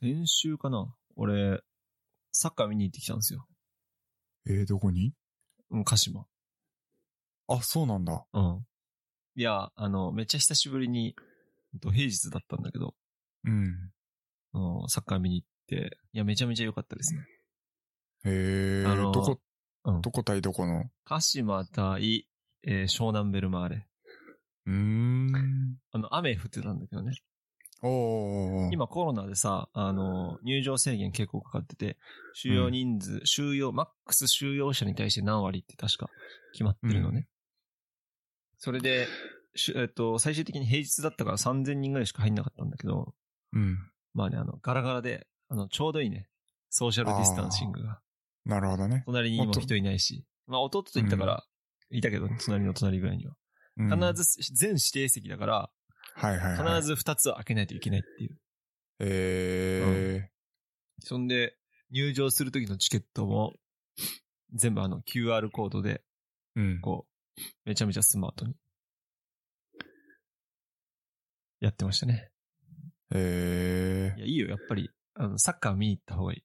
先週かな俺、サッカー見に行ってきたんですよ。えー、どこに？うん、鹿島。あ、そうなんだ。うん。いや、あの、めっちゃ久しぶりに、土平日だったんだけど、うん。あのサッカー見に行って、いや、めちゃめちゃ良かったですね。えー、あのどこ、うんどこ対どこの？鹿島対、えー湘南ベルマーレ。うーん。あの、雨降ってたんだけどね。今コロナでさ、あの、入場制限結構かかってて、収容人数、収容、マックス収容者に対して何割って確か決まってるのね。それで、しえっと、最終的に平日だったから3000人ぐらいしか入んなかったんだけど、うん。まあね、あの、ガラガラで、あの、ちょうどいいね。ソーシャルディスタンシングが。なるほどね。隣にも人いないし。まあ、弟と言ったから、いたけど、隣の隣ぐらいには。うん必ず全指定席だから、はいはいはい。必ず2つは開けないといけないっていう。えそんで、入場する時のチケットも、全部あの QR コードで、ー。うん。こう、めちゃめちゃスマートに、やってましたね。えー。いや、いいよ、やっぱり、あの、サッカー見に行った方がいい。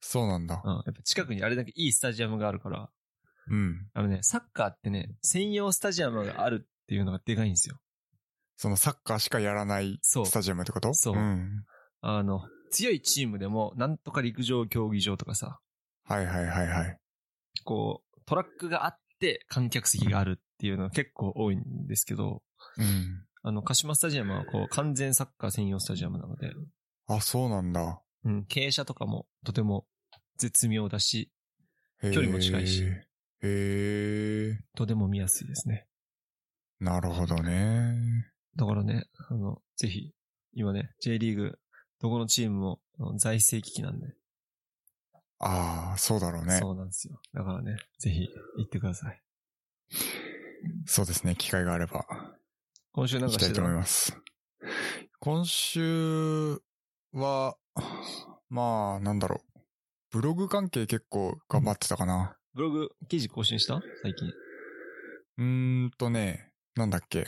そうなんだう。ん。やっぱ近くにあれだけいいスタジアムがあるから、うん。あのね、サッカーってね、専用スタジアムがあるっていうのがでかいんですよ。そのサッカーしかやらないそうスタジアムってこと？そううん。あの、強いチームでも、なんとか陸上競技場とかさ、はいはいはいはい。こう、トラックがあって観客席があるっていうのが結構多いんですけど、うん。あの、鹿島スタジアムはこう、完全サッカー専用スタジアムなので、あ、そうなんだ。うん、傾斜とかもとても絶妙だし、距離も近いしへえ。とても見やすいですね。なるほどね。だからね、あの、ぜひ、今ね、J リーグ、どこのチームも財政危機なんで、ああ、そうだろうね。そうなんですよ。だからね、ぜひ行ってください。そうですね。機会があれば、今週なんかしたてた？行きいと思います。今週は、まあ、なんだろう。ブログ関係結構頑張ってたかな。ブログ記事更新した？最近。うーんとね、なんだっけ。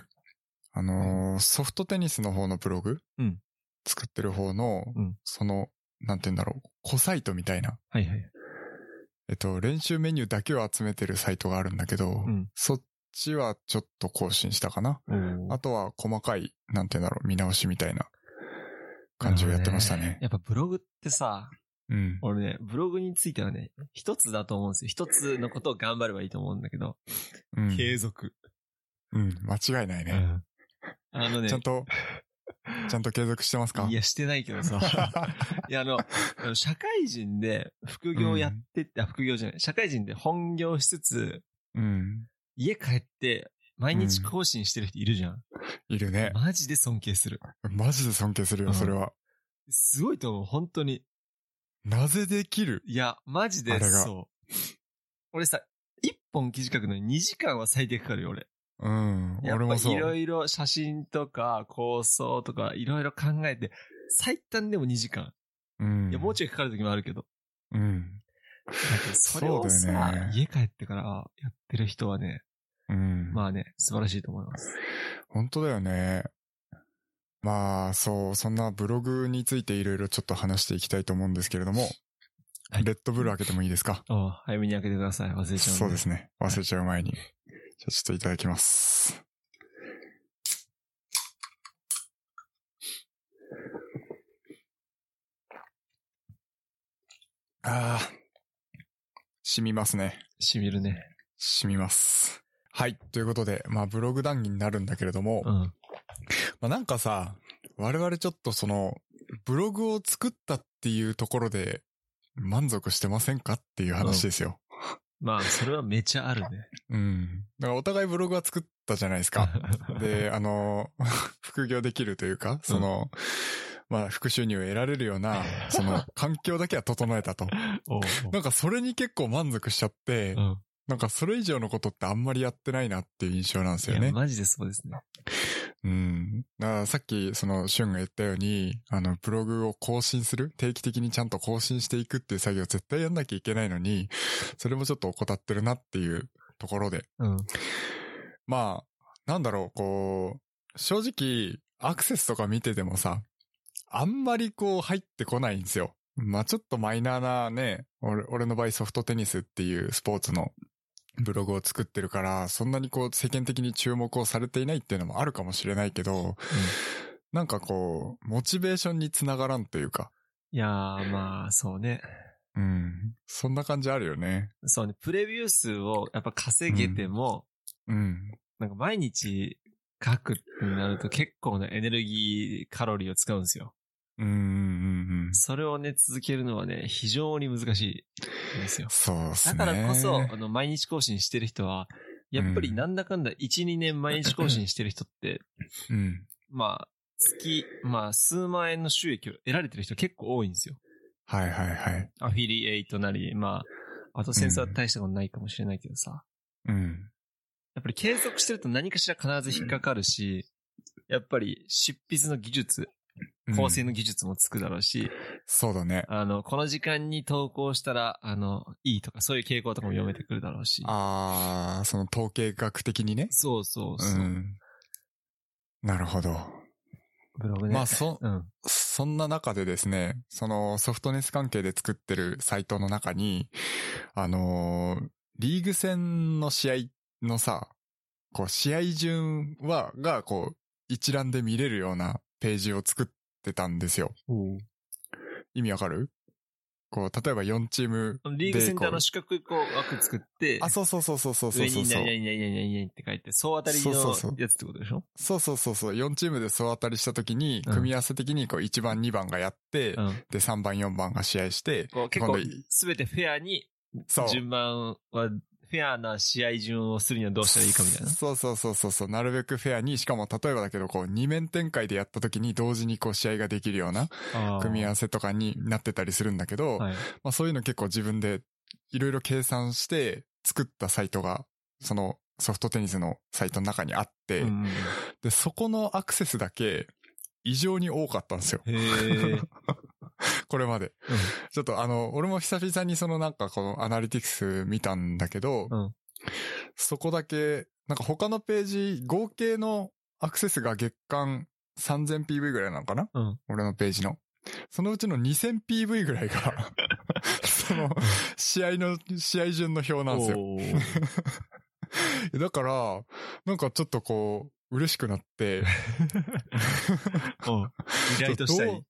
あのーソフトテニスの方のブログ？うん作ってる方の、うんその、なんて言うんだろう。子サイトみたいな。はいはい。えっと、練習メニューだけを集めてるサイトがあるんだけど、うん。そっちはちょっと更新したかな。あとは細かい、なんて言うんだろう、見直しみたいな感じをやってましたね。やっぱブログってさ、うん。俺ね、ブログについてはね、一つだと思うんですよ。一つのことを頑張ればいいと思うんだけど、うん。継続。うん。間違いないね。あのね、ちゃんと、ちゃんと継続してますか？いや、してないけどさ。いや、あの、社会人で副業やってって、あ、副業じゃない、社会人で本業しつつ、うん。家帰って、毎日更新してる人いるじゃん。いるね。マジで尊敬する。マジで尊敬するよ、うんそれは。すごいと思う、本当に。なぜできる？いや、マジでそう。俺さ、一本記事書くのに2時間は最低かかるよ、俺。うん。俺もそ。ぱいうろいろ写真とか構想とかいろいろ考えて、最短でも2時間。うん。いや、もうちょいかかる時もあるけど。うん。だけどそれをさ、ね家帰ってからやってる人はね、うん。まあね、素晴らしいと思います。本当だよね。まあ、そう、そんなブログについていろいろちょっと話していきたいと思うんですけれども、はいレッドブル開けてもいいですか？ああ、早めに開けてください。忘れちゃうんそうですね。忘れちゃう前に。じゃあちょっといただきます。ああ、染みますね。しみるね。染みます。はい。ということで、まあブログ談義になるんだけれども、うん。まあなんかさ、我々ちょっとその、ブログを作ったっていうところで満足してませんかっていう話ですよ。まあ、それはめちゃあるね。うん。だからお互いブログは作ったじゃないですか。で、あの、副業できるというか、その、まあ、副収入を得られるような、その、環境だけは整えたと。なんかそれに結構満足しちゃってうん。なんかそれ以上のことってあんまりやってないなっていう印象なんですいや、よね。マジでそうですね。うん。だからさっき、その、シュンが言ったように、あの、ブログを更新する定期的にちゃんと更新していくっていう作業絶対やんなきゃいけないのに、それもちょっと怠ってるなっていうところで。うん。まあ、なんだろう、こう、正直、アクセスとか見ててもさ、あんまりこう入ってこないんですよ。まあちょっとマイナーなね、俺俺の場合ソフトテニスっていうスポーツのブログを作ってるから、そんなにこう世間的に注目をされていないっていうのもあるかもしれないけど、なんかこう、モチベーションにつながらんというか、いやー、まあ、そうね。うん。そんな感じあるよね。そうね、プレビュー数をやっぱ稼げても、うん。なんか毎日書くってなると結構なエネルギーカロリーを使うんですよ。うんうんうんうん。それをね、続けるのはね、非常に難しいんですよ。そうっすだね。からこそ、あの、毎日更新してる人は、やっぱりなんだかんだ1、2年毎日更新してる人って、うん。まあ、月、まあ、数万円の収益を得られてる人結構多いんですよ。はいはいはい。アフィリエイトなり、まあ、あとセンサー大したことないかもしれないけどさ。うん。やっぱり継続してると何かしら必ず引っかかるし、やっぱり執筆の技術、構成うんの技術もつくだろうし、そうだね。あの、この時間に投稿したら、あの、いいとか、そういう傾向とかも読めてくるだろうし。あー、その統計学的にね。そうそうそう。ん。なるほど。ブログね。まあ、そ、うん。そんな中でですね、そのソフトネス関係で作ってるサイトの中に、あのーリーグ戦の試合のさ、こう、試合順は、が、こう、一覧で見れるようなページを作ってたんですよ。意味わかる？こう、例えば4チームで。リーグセンターの四角いこう枠作って、あ、そうそうそうそうそうそう上そうそう。に何々何々何々って書いて、総当たりそうそうそうのやつってことでしょ？そうそうそうそう。4チームで総当たりした時に、うん組み合わせ的にこう1番2番がやって、うん。で3番4番が試合して、こう結構すべてフェアに、そう。順番は、フェアな試合順をするにはどうしたらいいかみたいな。そうそうそうそうそう。なるべくフェアに、しかも例えばだけど、こう、二面展開でやった時に同時にこう試合ができるような組み合わせ。せとかになってたりするんだけど、はい。まあそういうの結構自分でいろいろ計算して作ったサイトが、そのソフトテニスのサイトの中にあって、うんで、そこのアクセスだけ異常に多かったんですよ。これまで。ちょっとあの、俺も久々にそのなんかこのアナリティクス見たんだけど、うんそこだけ、なんか他のページ、合計のアクセスが月間 3000PV ぐらいなのかな？うん。俺のページの。そのうちの 2000PV ぐらいが、その、試合の、試合順の表なんですよ。だから、なんかちょっとこう、嬉しくなって、としたい。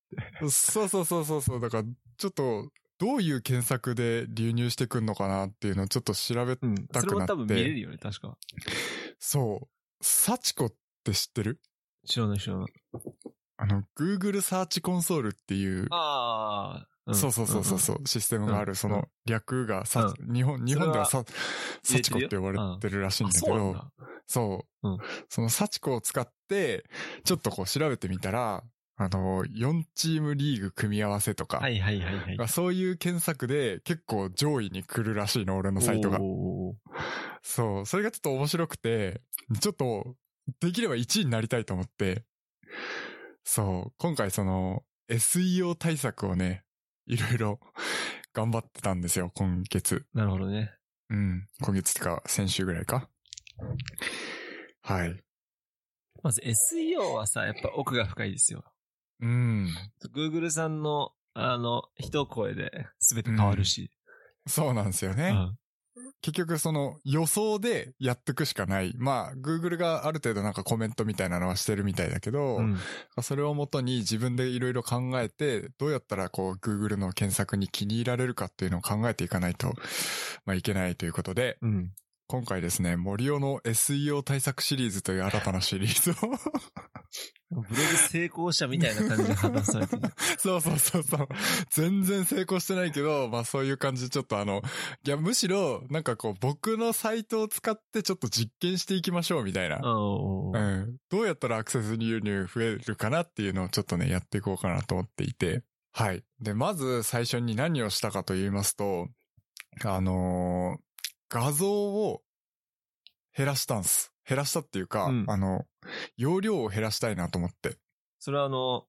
そうそうそうそうそう。だから、ちょっと、どういう検索で流入してくんのかなっていうのをちょっと調べ、うん。たくなってそれも多分見れるよね、確か。そう。幸子って知ってる？知らない知らない。あの、Google サーチコンソールっていう、ああ。んそうそうそうそうそう、システムがある、うんその略がさ、日本、日本ではさ、幸子って呼ばれてるらしいんあ、だけどそう。その幸子を使って、ちょっとこう調べてみたら、あの、4チームリーグ組み合わせとか、はいはいはいはい。そういう検索で結構上位に来るらしいの、俺のサイトが。そう。それがちょっと面白くて、ちょっと、できれば1位になりたいと思って、そう。今回その、SEO 対策をね、いろいろ 頑張ってたんですよ、今月。なるほどね。うん。今月ってか、先週ぐらいか。はい。まず SEO はさ、やっぱ奥が深いですよ。うん。Google さんの、あの、一声で全て変わるし。そうなんですよね。うん結局その予想でやってくしかない。まあ、Google がある程度なんかコメントみたいなのはしてるみたいだけど、うんそれをもとに自分でいろいろ考えて、どうやったらこう Google の検索に気に入られるかっていうのを考えていかないと、まあいけないということで、うん。今回ですね、森尾の SEO 対策シリーズという新たなシリーズをブログ成功者みたいな感じで話されてる。そうそうそうそう。全然成功してないけど、まあそういう感じでちょっとあの、いやむしろなんかこう僕のサイトを使ってちょっと実験していきましょうみたいな。うん。どうやったらアクセス流入増えるかなっていうのをちょっとね、やっていこうかなと思っていて。はい。で、まず最初に何をしたかと言いますと、あのー画像を減らしたんす。減らしたっていうか、うんあの、容量を減らしたいなと思って。それはあの、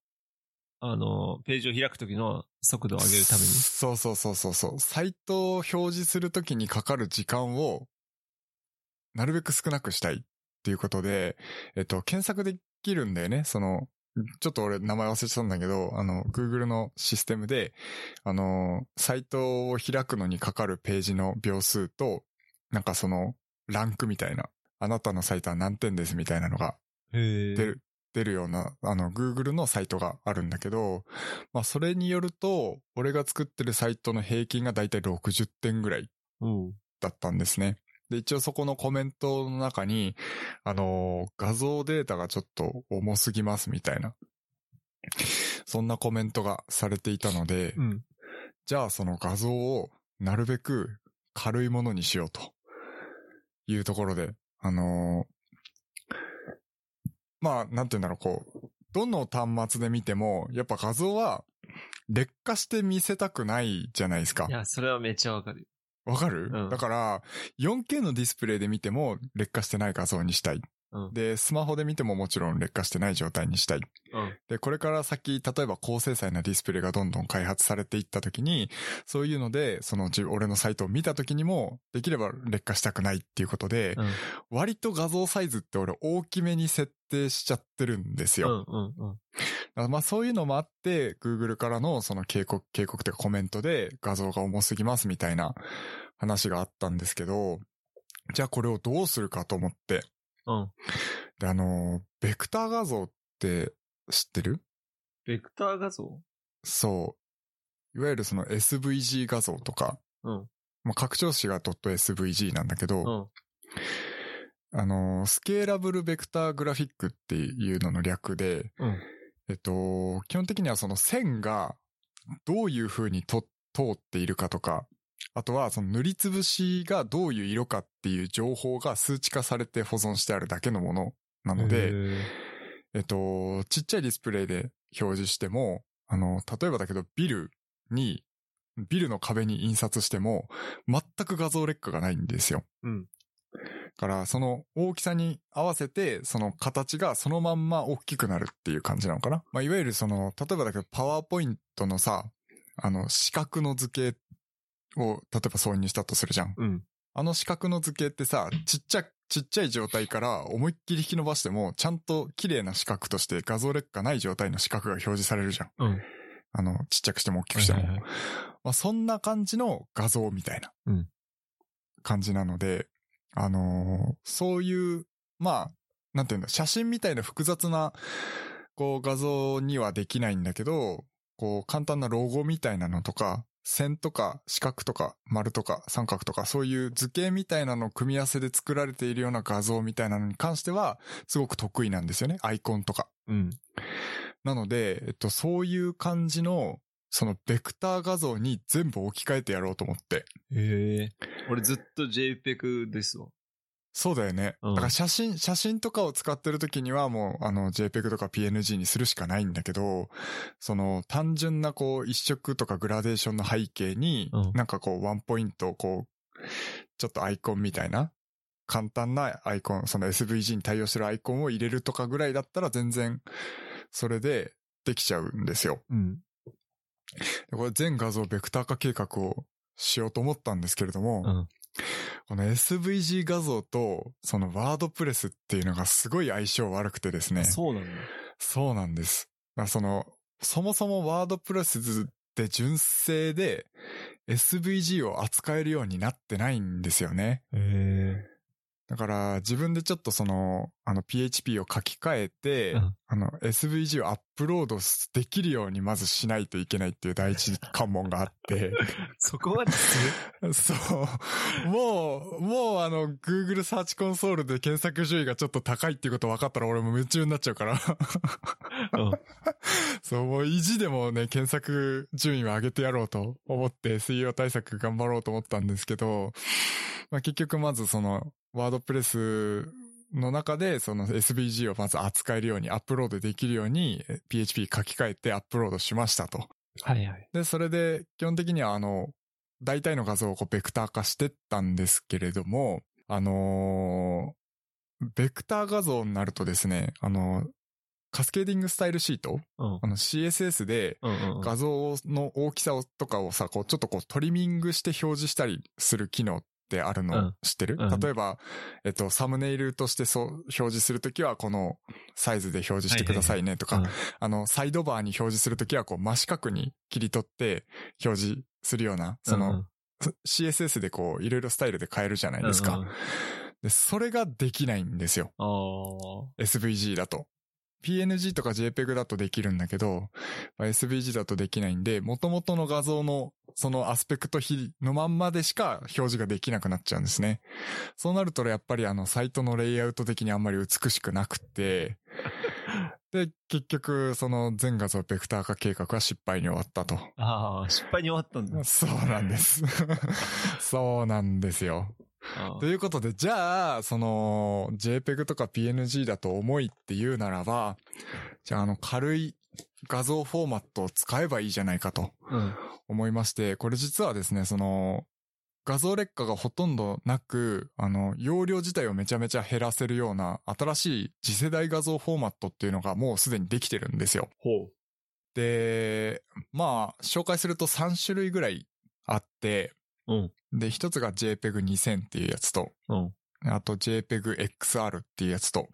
あの、ページを開くときの速度を上げるために？そうそうそうそうそう。サイトを表示するときにかかる時間を、なるべく少なくしたいっていうことで、えっと、検索できるんだよね。その、ちょっと俺名前忘れてたんだけど、あの、Google のシステムで、あの、サイトを開くのにかかるページの秒数と、なんかその、ランクみたいな、あなたのサイトは何点ですみたいなのがへ出る、出るような、あの、Google のサイトがあるんだけど、まあ、それによると、俺が作ってるサイトの平均がだいたい60点ぐらいうん。だったんですね。で、一応そこのコメントの中に、あのー画像データがちょっと重すぎますみたいな、そんなコメントがされていたので、うん。じゃあその画像をなるべく軽いものにしようというところで、あのーまあ、なんて言うんだろう、こう、どの端末で見ても、やっぱ画像は劣化して見せたくないじゃないですかい。や、それはめっちゃわかる。わかる、うんだから、4K のディスプレイで見ても劣化してない画像にしたい。うん。で、スマホで見てももちろん劣化してない状態にしたい。うん。で、これから先、例えば高精細なディスプレイがどんどん開発されていった時に、そういうので、その自俺のサイトを見た時にも、できれば劣化したくないっていうことで、うん。割と画像サイズって俺大きめに設定しちゃってるんですよ。まあそういうのもあって、Google からのその警告、警告というかコメントで画像が重すぎますみたいな話があったんですけど、じゃあこれをどうするかと思って。うん。で、あの、ベクター画像って知ってる？ベクター画像？そう。いわゆるその SVG 画像とか、うん。まあ、拡張子が .svg なんだけど、うん。あの、スケーラブルベクターグラフィックっていうのの略で、うん。えっと、基本的にはその線がどういう風にと通っているかとか、あとはその塗りつぶしがどういう色かっていう情報が数値化されて保存してあるだけのものなのへで、ーえっと、ちっちゃいディスプレイで表示しても、あの、例えばだけどビルに、ビルの壁に印刷しても、全く画像劣化がないんですよ。うん。だから、その大きさに合わせて、その形がそのまんま大きくなるっていう感じなのかな。まあ、いわゆるその、例えばだけど、パワーポイントのさ、あの、四角の図形を、例えば挿入したとするじゃん。うん。あの四角の図形ってさ、ちっちゃ、ちっちゃい状態から思いっきり引き伸ばしても、ちゃんと綺麗な四角として画像劣化ない状態の四角が表示されるじゃん。うん。あの、ちっちゃくしても大きくしても。はいはいはいまあ、そんな感じの画像みたいなうん感じなので、あのーそういう、まあ、なんていうんだ、写真みたいな複雑な、こう画像にはできないんだけど、こう簡単なロゴみたいなのとか、線とか四角とか丸とか三角とかそういう図形みたいなのを組み合わせで作られているような画像みたいなのに関してはすごく得意なんですよね。アイコンとか。うん。なので、えっと、そういう感じの、そのベクター画像に全部置き換えてやろうと思って。へえ。俺ずっと JPEG ですわ。そうだよね。うんだから写真、写真とかを使ってる時にはもう、あの、JPEG とか PNG にするしかないんだけど、その、単純なこう、一色とかグラデーションの背景に、うんなんかこう、ワンポイント、こう、ちょっとアイコンみたいな、簡単なアイコン、その SVG に対応してるアイコンを入れるとかぐらいだったら全然、それでできちゃうんですよ。うん。でこれ全画像ベクター化計画をしようと思ったんですけれども、うん。この SVG 画像とそのワードプレスっていうのがすごい相性悪くてですね。そうなんだ。そうなんです。その、そもそもワードプレスって純正で SVG を扱えるようになってないんですよね。へえ。だから自分でちょっとその、あの PHP を書き換えて、うんあの SVG をアップロードできるようにまずしないといけないっていう第一関門があって、そこまでする？そう。もう、もうあの、Google サーチコンソールで検索順位がちょっと高いっていうこと分かったら俺も夢中になっちゃうから。うん。そう、もう意地でもね、検索順位を上げてやろうと思って SEO 対策頑張ろうと思ったんですけど、まあ結局まずその、ワードプレスの中でその SVG をまず扱えるようにアップロードできるように PHP 書き換えてアップロードしましたと。はいはい。で、それで基本的にはあの、大体の画像をこうベクター化してったんですけれども、あのーベクター画像になるとですね、あのカスケーディングスタイルシートうんあ。の CSS で。画像の大きさをとかをさ、こうちょっとこうトリミングして表示したりする機能っってあるうん。の知ってる、うん。例えば、えっと、サムネイルとしてそう、表示するときはこのサイズで表示してくださいねとか、うん。あの、サイドバーに表示するときはこう真四角に切り取って表示するような、その、CSS でこういろいろスタイルで変えるじゃないですか。で、それができないんですよ。SVG だと。PNG とか JPEG だとできるんだけど、まあ SVG だとできないんで、元々の画像のそのアスペクト比のまんまでしか表示ができなくなっちゃうんですね。そうなるとやっぱりあのサイトのレイアウト的にあんまり美しくなくって、で、結局その全画像ベクター化計画は失敗に終わったと。ああ、失敗に終わったんだ。そうなんです。そうなんですよ。ということで、じゃあ、その、JPEG とか PNG だと重いって言うならば、じゃあ、あの、軽い画像フォーマットを使えばいいじゃないかとうん。思いまして、これ実はですね、その、画像劣化がほとんどなく、あの、容量自体をめちゃめちゃ減らせるような新しい次世代画像フォーマットっていうのがもうすでにできてるんですよ。で、まあ、紹介すると3種類ぐらいあって、うん。で、一つが JPEG2000 っていうやつと、うん。あと JPEG-XR っていうやつと、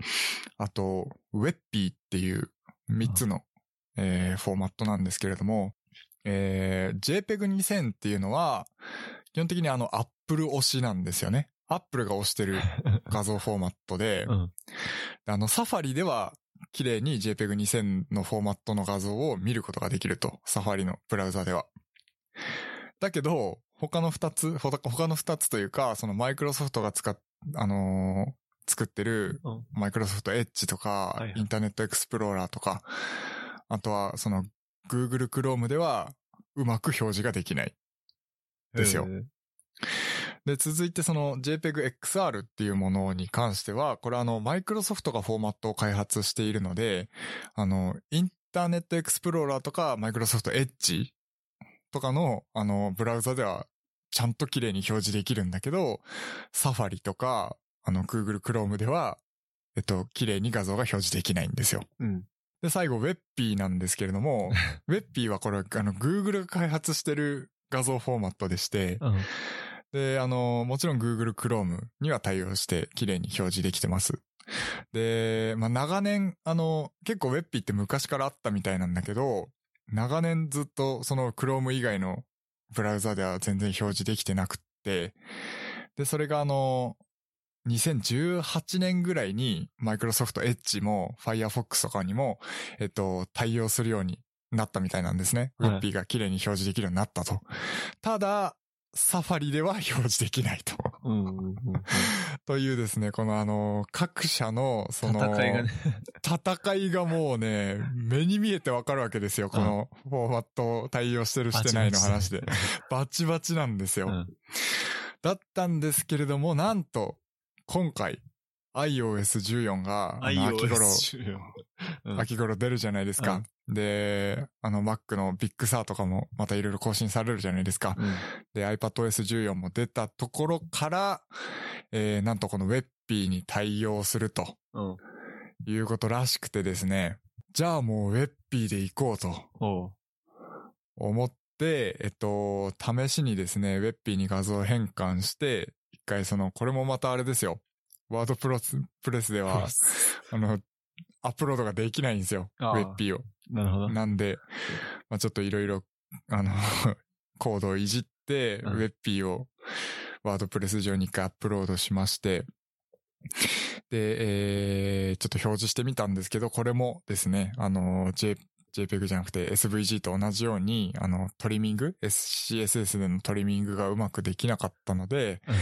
あと WebP っていう3つの、えーフォーマットなんですけれども、えー JPEG2000 っていうのは、基本的にあの Apple 推しなんですよね。Apple が推してる 画像フォーマットで、うん。あの Safari では綺麗に JPEG2000 のフォーマットの画像を見ることができると。Safari のブラウザでは。だけど、他の二つ、ほ他他の二つというか、そのマイクロソフトが使っ、あのー作ってるうんマイクロソフトエッジとか、インターネットエクスプローラーとか、あとはその Google Chrome ではうまく表示ができない。ですよ。で、続いてその JPEG XR っていうものに関しては、これあの、マイクロソフトがフォーマットを開発しているので、あの、インターネットエクスプローラーとか、マイクロソフトエッジとかの、あの、ブラウザでは、ちゃんと綺麗に表示できるんだけど、サファリとか、あの、Google Chrome では、えっと、綺麗に画像が表示できないんですよ。うん。で、最後、WebP なんですけれども、WebP はこれ、あの、Google が開発してる画像フォーマットでして、うん。で、あの、もちろん Google Chrome には対応して綺麗に表示できてます。で、まあ、長年、あの、結構 WebP って昔からあったみたいなんだけど、長年ずっとその Chrome 以外のブラウザでは全然表示できてなくって、で、それがあの、2018年ぐらいに Microsoft Edge も Firefox とかにも、えっと、対応するようになったみたいなんですね。はい WebP が綺麗に表示できるようになったと。ただ、サファリでは表示できないと。というですね、このあの、各社の、その、戦いがね。戦いがもうね、目に見えてわかるわけですよ。このフォーマットを対応してるしてないの話で。バチバチなんですよ。うんだったんですけれども、なんと、今回、iOS14 が、秋頃、iOS14 うん秋頃出るじゃないですか。で、あの Mac のビッグサーとかもまたいろいろ更新されるじゃないですか。うんで、iPadOS14 も出たところから、えー、なんとこの WebP に対応するとうん。いうことらしくてですね。じゃあもう WebP で行こうと。思って、えっと、試しにですね、WebP に画像変換して、一回その、これもまたあれですよ。ワードプロスプレスでは、あの、アップロードができないんですよ。WebP を。なるほど。なんで、まあちょっといろいろ、あの、コードをいじって、うん WebP をワードプレス上に一回アップロードしまして、で、えー、ちょっと表示してみたんですけど、これもですね、あの、J、JPEG じゃなくて SVG と同じように、あの、トリミング ?CSS でのトリミングがうまくできなかったので、うん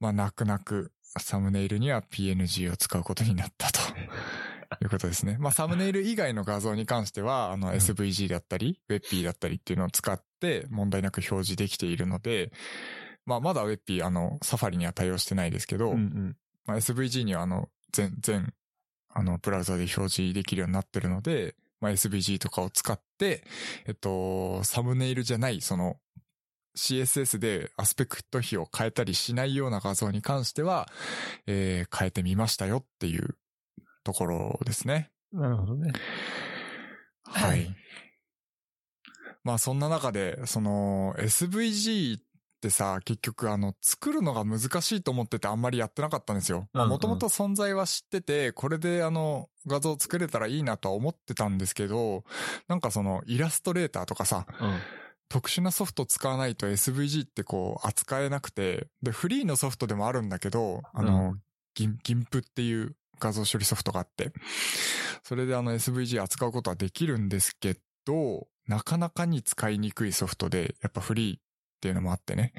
まあ、泣く泣く、サムネイルには PNG を使うことになったと。いうことですね。まあ、サムネイル以外の画像に関しては、あの、ん SVG だったり、WebP だったりっていうのを使って問題なく表示できているので、まあ、まだ WebP、あの、サファリには対応してないですけど、うんうん。まあ、SVG にはあの、全、全、あの、ブラウザで表示できるようになってるので、まあ、SVG とかを使って、えっと、サムネイルじゃない、その、CSS でアスペクト比を変えたりしないような画像に関しては、えー変えてみましたよっていうところですね。なるほどね。はい。まあそんな中で、その SVG ってさ、結局あの、作るのが難しいと思っててあんまりやってなかったんですよ。もともと存在は知ってて、これであの、画像作れたらいいなとは思ってたんですけど、なんかその、イラストレーターとかさ、うん。特殊なソフト使わないと SVG ってこう扱えなくて、で、フリーのソフトでもあるんだけど、あの、うギン、ギンプっていう画像処理ソフトがあって、それであの SVG 扱うことはできるんですけど、なかなかに使いにくいソフトで、やっぱフリーっていうのもあってね。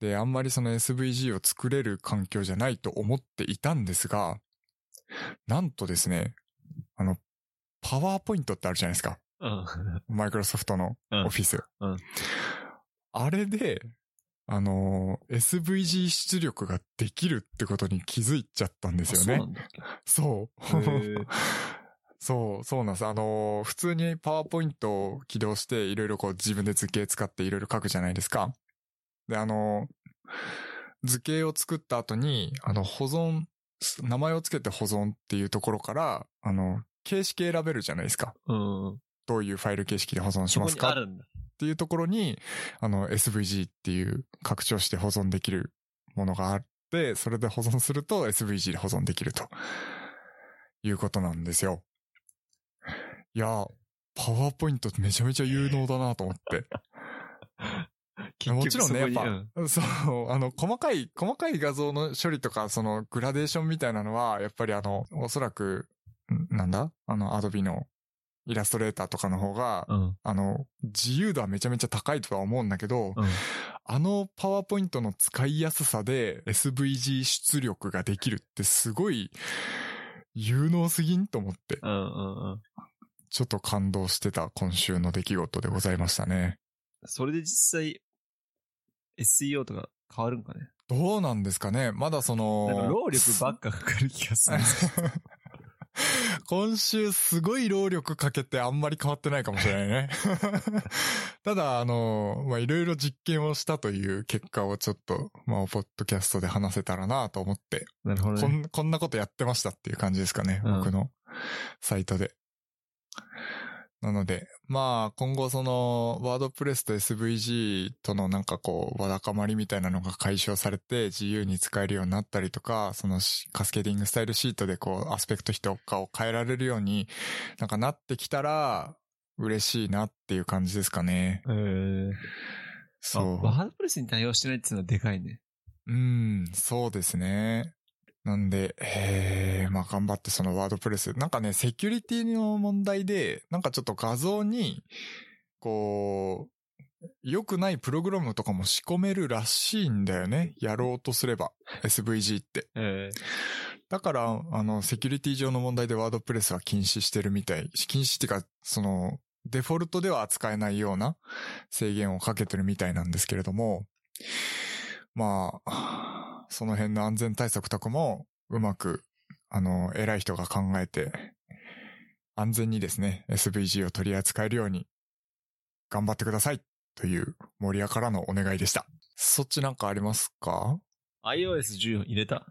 で、あんまりその SVG を作れる環境じゃないと思っていたんですが、なんとですね、あの、パワーポイントってあるじゃないですか。うん。マイクロソフトのうんオフィス。うんあれで、あのー SVG 出力ができるってことに気づいちゃったんですよね。あそうなんだっけそう。そう、そうなんです。あのー普通にパワーポイントを起動して、いろいろこう自分で図形使っていろいろ書くじゃないですか。で、あのー図形を作った後に、あの、保存、名前をつけて保存っていうところから、あの、形式選べるじゃないですか。うん。どういうファイル形式で保存しますか？っていうところに、あの、SVG っていう拡張して保存できるものがあって、それで保存すると SVG で保存できるということなんですよ。いや、パワーポイントめちゃめちゃ有能だなと思って。もちろんね、やっぱ、そう、あの、細かい、細かい画像の処理とか、その、グラデーションみたいなのは、やっぱりあの、おそらく、んなんだ？あの、アドビのイラストレーターとかの方が、うん。うん。あの、自由度はめちゃめちゃ高いとは思うんだけど、うん。あのパワーポイントの使いやすさで SVG 出力ができるってすごい有能すぎんと思って、うんうんうん。ちょっと感動してた今週の出来事でございましたね。それで実際、SEO とか変わるんかね？どうなんですかね？まだその、労力ばっかかかる気がする。今週すごい労力かけてあんまり変わってないかもしれないね。ただ、あの、まあ、いろいろ実験をしたという結果をちょっと、まあ、ポッドキャストで話せたらなと思って、なるほどね。こん、こんなことやってましたっていう感じですかね。うん僕のサイトで。なので、まあ、今後その、ワードプレスと SVG とのなんかこう、わだかまりみたいなのが解消されて、自由に使えるようになったりとか、そのしカスケーディングスタイルシートでこう、アスペクト比とかを変えられるように、なんかなってきたら、嬉しいなっていう感じですかね。えー、そう。あワードプレスに対応してないっていうのはでかいね。うん、そうですね。なんで、えー、まあ頑張ってそのワードプレス。なんかね、セキュリティの問題で、なんかちょっと画像に、こう、良くないプログラムとかも仕込めるらしいんだよね。やろうとすれば。SVG って。えだから、あの、セキュリティ上の問題でワードプレスは禁止してるみたい。禁止っていうか、その、デフォルトでは扱えないような制限をかけてるみたいなんですけれども、まあ、その辺の安全対策とかもうまく、あの、偉い人が考えて、安全にですね、SVG を取り扱えるように頑張ってくださいという森屋からのお願いでした。そっちなんかありますか？ー、iOS14 入れた？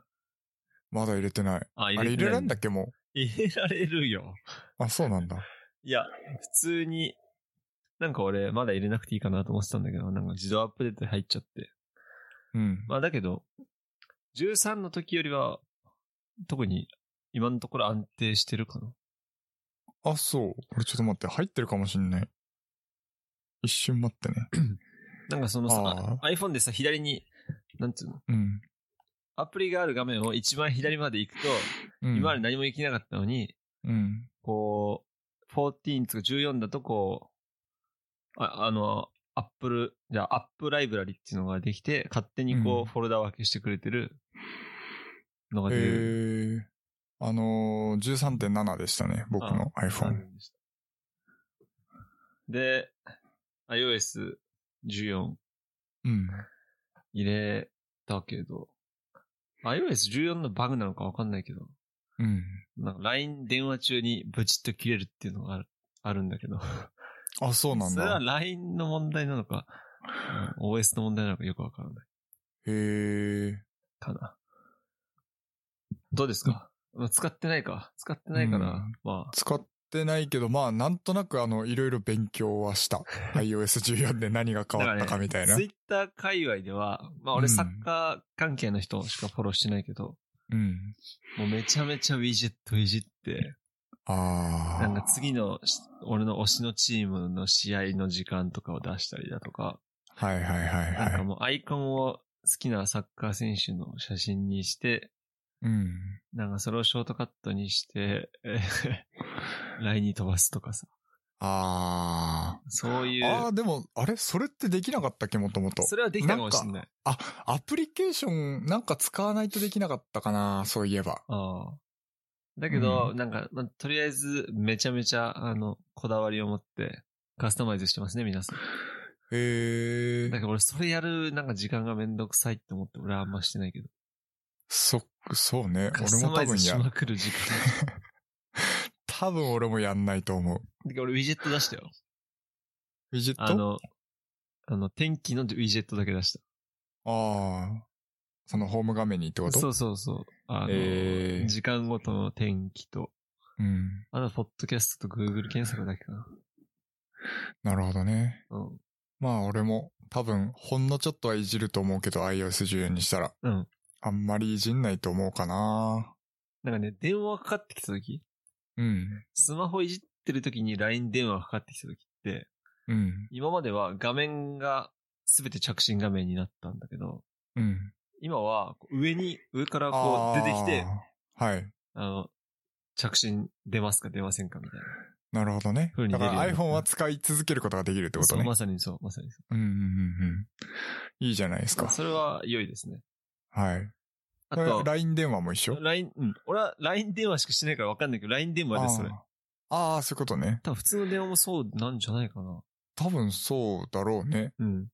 まだ入れてない。あ、あれ入れられんだっっけも入れられるよ。う。あ、そうなんだ。いや、普通に、なんか俺まだ入れなくていいかなと思ってたんだけど、なんか自動アップデートで入っちゃって。うん。まあだけど、13の時よりは、特に今のところ安定してるかな。あ、そう。これちょっと待って、入ってるかもしんない。一瞬待ってね。なんかそのさあ、iPhone でさ、左に、なんつうの、うん。アプリがある画面を一番左まで行くと、うん、今まで何もできなかったのに、うん。こう、14つか14だとこう、ああの、アップル、じゃあアップライブラリっていうのができて、勝手にこう、うんフォルダ分けしてくれてるのが出える。ー、あのー、13.7でしたね、僕のあ iPhone。で、iOS14 うん。入れたけど、iOS14 のバグなのかわかんないけど、うん。なんか LINE 電話中にブチッと切れるっていうのがあるあるんだけど、あ、そうなんそれはだ。LINE の問題なのか、うん OS の問題なのかよくわからないへー。かな。どうですか、まあ使ってないか。使ってないから、うんまあ、使っってないけど、まあ、なんとなくあの、いろいろ勉強はした。iOS14 で何が変わったかみたいな。ツイッター界隈では、まあ俺サッカー関係の人しかフォローしてないけど、うん。もうめちゃめちゃウィジェットいじって、ああ。なんか次のし俺の推しのチームの試合の時間とかを出したりだとか、はいはいはいなんはい。かもうアイコンを好きなサッカー選手の写真にして、うん。なんかそれをショートカットにして、えー LINE に飛ばすとかさ。ああ。そういう。ああ、でも、あれ？それってできなかったっけ？もともと。それはできたかもしれない。あ、アプリケーションなんか使わないとできなかったかなそういえば。ああ。だけど、うなんか、まあとりあえず、めちゃめちゃ、あの、こだわりを持って、カスタマイズしてますね、皆さん。へえだ。から俺、それやる、なんか時間がめんどくさいって思って、俺はあんましてないけど。そ、そうね。カス俺タマイズしも多分や、まくる時間。多分俺もやんないと思う。だから俺、ウィジェット出したよ。ウィジェット？あの、あの、天気のウィジェットだけ出した。ああ。そのホーム画面にってこと？そうそうそう。あの、えー時間ごとの天気と、うん。あと、ポッドキャストと Google 検索だけかな。なるほどね。うん。まあ俺も多分ほんのちょっとはいじると思うけど iOS14 にしたら。うん。あんまりいじんないと思うかな。なんかね、電話かかってきた時？うん。スマホいじってる時に LINE 電話がかかってきた時って、うん。今までは画面が全て着信画面になったんだけど、うん。今は上に、上からこう出てきて、はい。あの、着信出ますか出ませんかみたいな。なるほどね。だから iPhone は使い続けることができるってことそう、ね。まさにそう、まさにそうんうんうんうん。いいじゃないですう。か。それは良いですね。はい。あと、LINE 電話も一緒？LINE、うん。俺は LINE 電話しかしてないから分かんないけど、LINE 電話です、それ。あーあー、そういうことね。多分普通の電話もそうなんじゃないかな。多分そうだろうね。うん。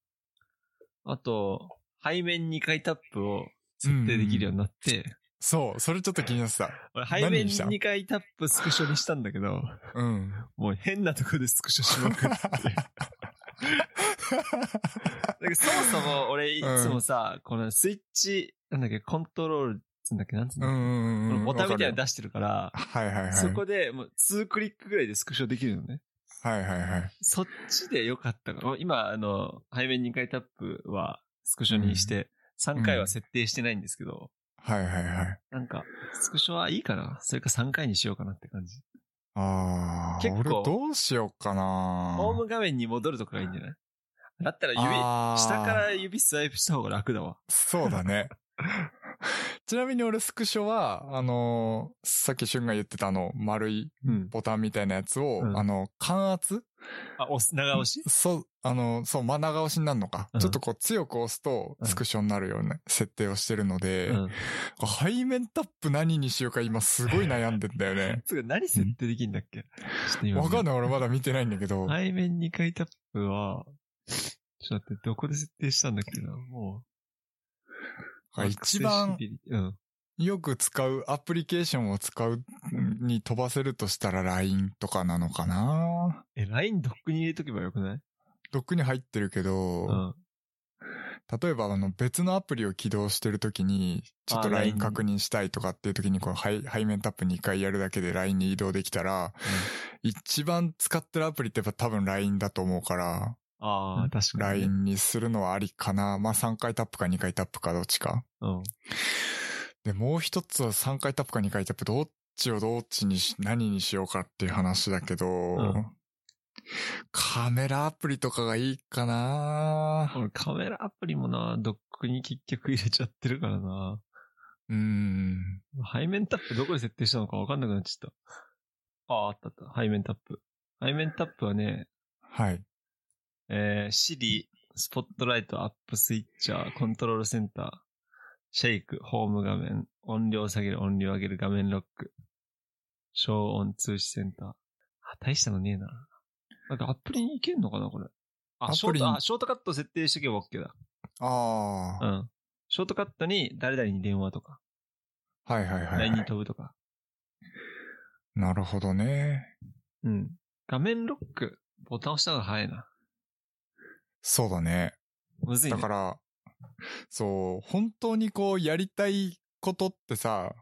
あと、背面2回タップを設定できるようになって、そう、それちょっと気になってた。俺背面何にした？2回タップスクショにしたんだけど、うん。もう変なとこでスクショしまくって。そもそも俺いつもさ、このスイッチ、なんだっけ、コントロールつうんだっけ、なんつうんだっけ、うんボタンみたいなのわ出してるから、はいはいはい。そこでもう2クリックぐらいでスクショできるのね。はいはいはい。そっちでよかったから。今、あの、背面2回タップはスクショにして、3回は設定してないんですけど、はいはいはい。なんか、スクショはいいかなそれか3回にしようかなって感じ。ああ、結構俺どうしようかな。ホーム画面に戻るとかがいいんじゃない？だったら指、下から指スワイプした方が楽だわ。そうだね。ちなみに俺スクショは、あのーさっき俊が言ってたあの、丸いうん。ボタンみたいなやつを、うんあの、感圧？あ、押す、長押し？そう、あの、そう、真長押しになるのか？うんちょっとこう強く押すと、うんスクショになるような設定をしてるので、うん。背面タップ何にしようか今すごい悩んでんだよね。つうか、何設定できんだっけ？ちょっと今。わかんない俺まだ見てないんだけど。背面2回タップは、ちょっと待って、どこで設定したんだっけな？も一番。よく使うアプリケーションを使うに飛ばせるとしたら LINE とかなのかな？え、LINE ドックに入れとけばよくない？ドックに入ってるけど、うん。例えばあの別のアプリを起動してるときに、ちょっとあ LINE 確認したいとかっていうときに、この背背面タップ2回やるだけで LINE に移動できたら、一番使ってるアプリってやっぱ多分 LINE だと思うから、ああ、確かに、ね。LINE にするのはありかな。まあ3回タップか2回タップかどっちか。うん。で、もう一つは3回タップか2回タップ、どっちをどっちにし、何にしようかっていう話だけど、んカメラアプリとかがいいかな俺カメラアプリもな、ドックに結局入れちゃってるからな。うーん。背面タップどこで設定したのかわかんなくなっちゃった。ああ、あったあった。背面タップ。背面タップはね、はい。えー、Siri、スポットライト、アップスイッチャー、コントロールセンター、シェイク、ホーム画面、音量下げる、音量上げる、画面ロック、消音通知センター。あ、大したのねえな。なんかアプリに行けんのかな、これ。あ、ショート、あ、ショートカット設定しとけば OK だ。ああ、うん。ショートカットに誰々に電話とか、はいはいはい、LINE にはい。飛ぶとか。なるほどね。うん。画面ロック、ボタン押した方が早いな。そうだね。むずいね。だから、そう、本当にこうやりたいことってさ、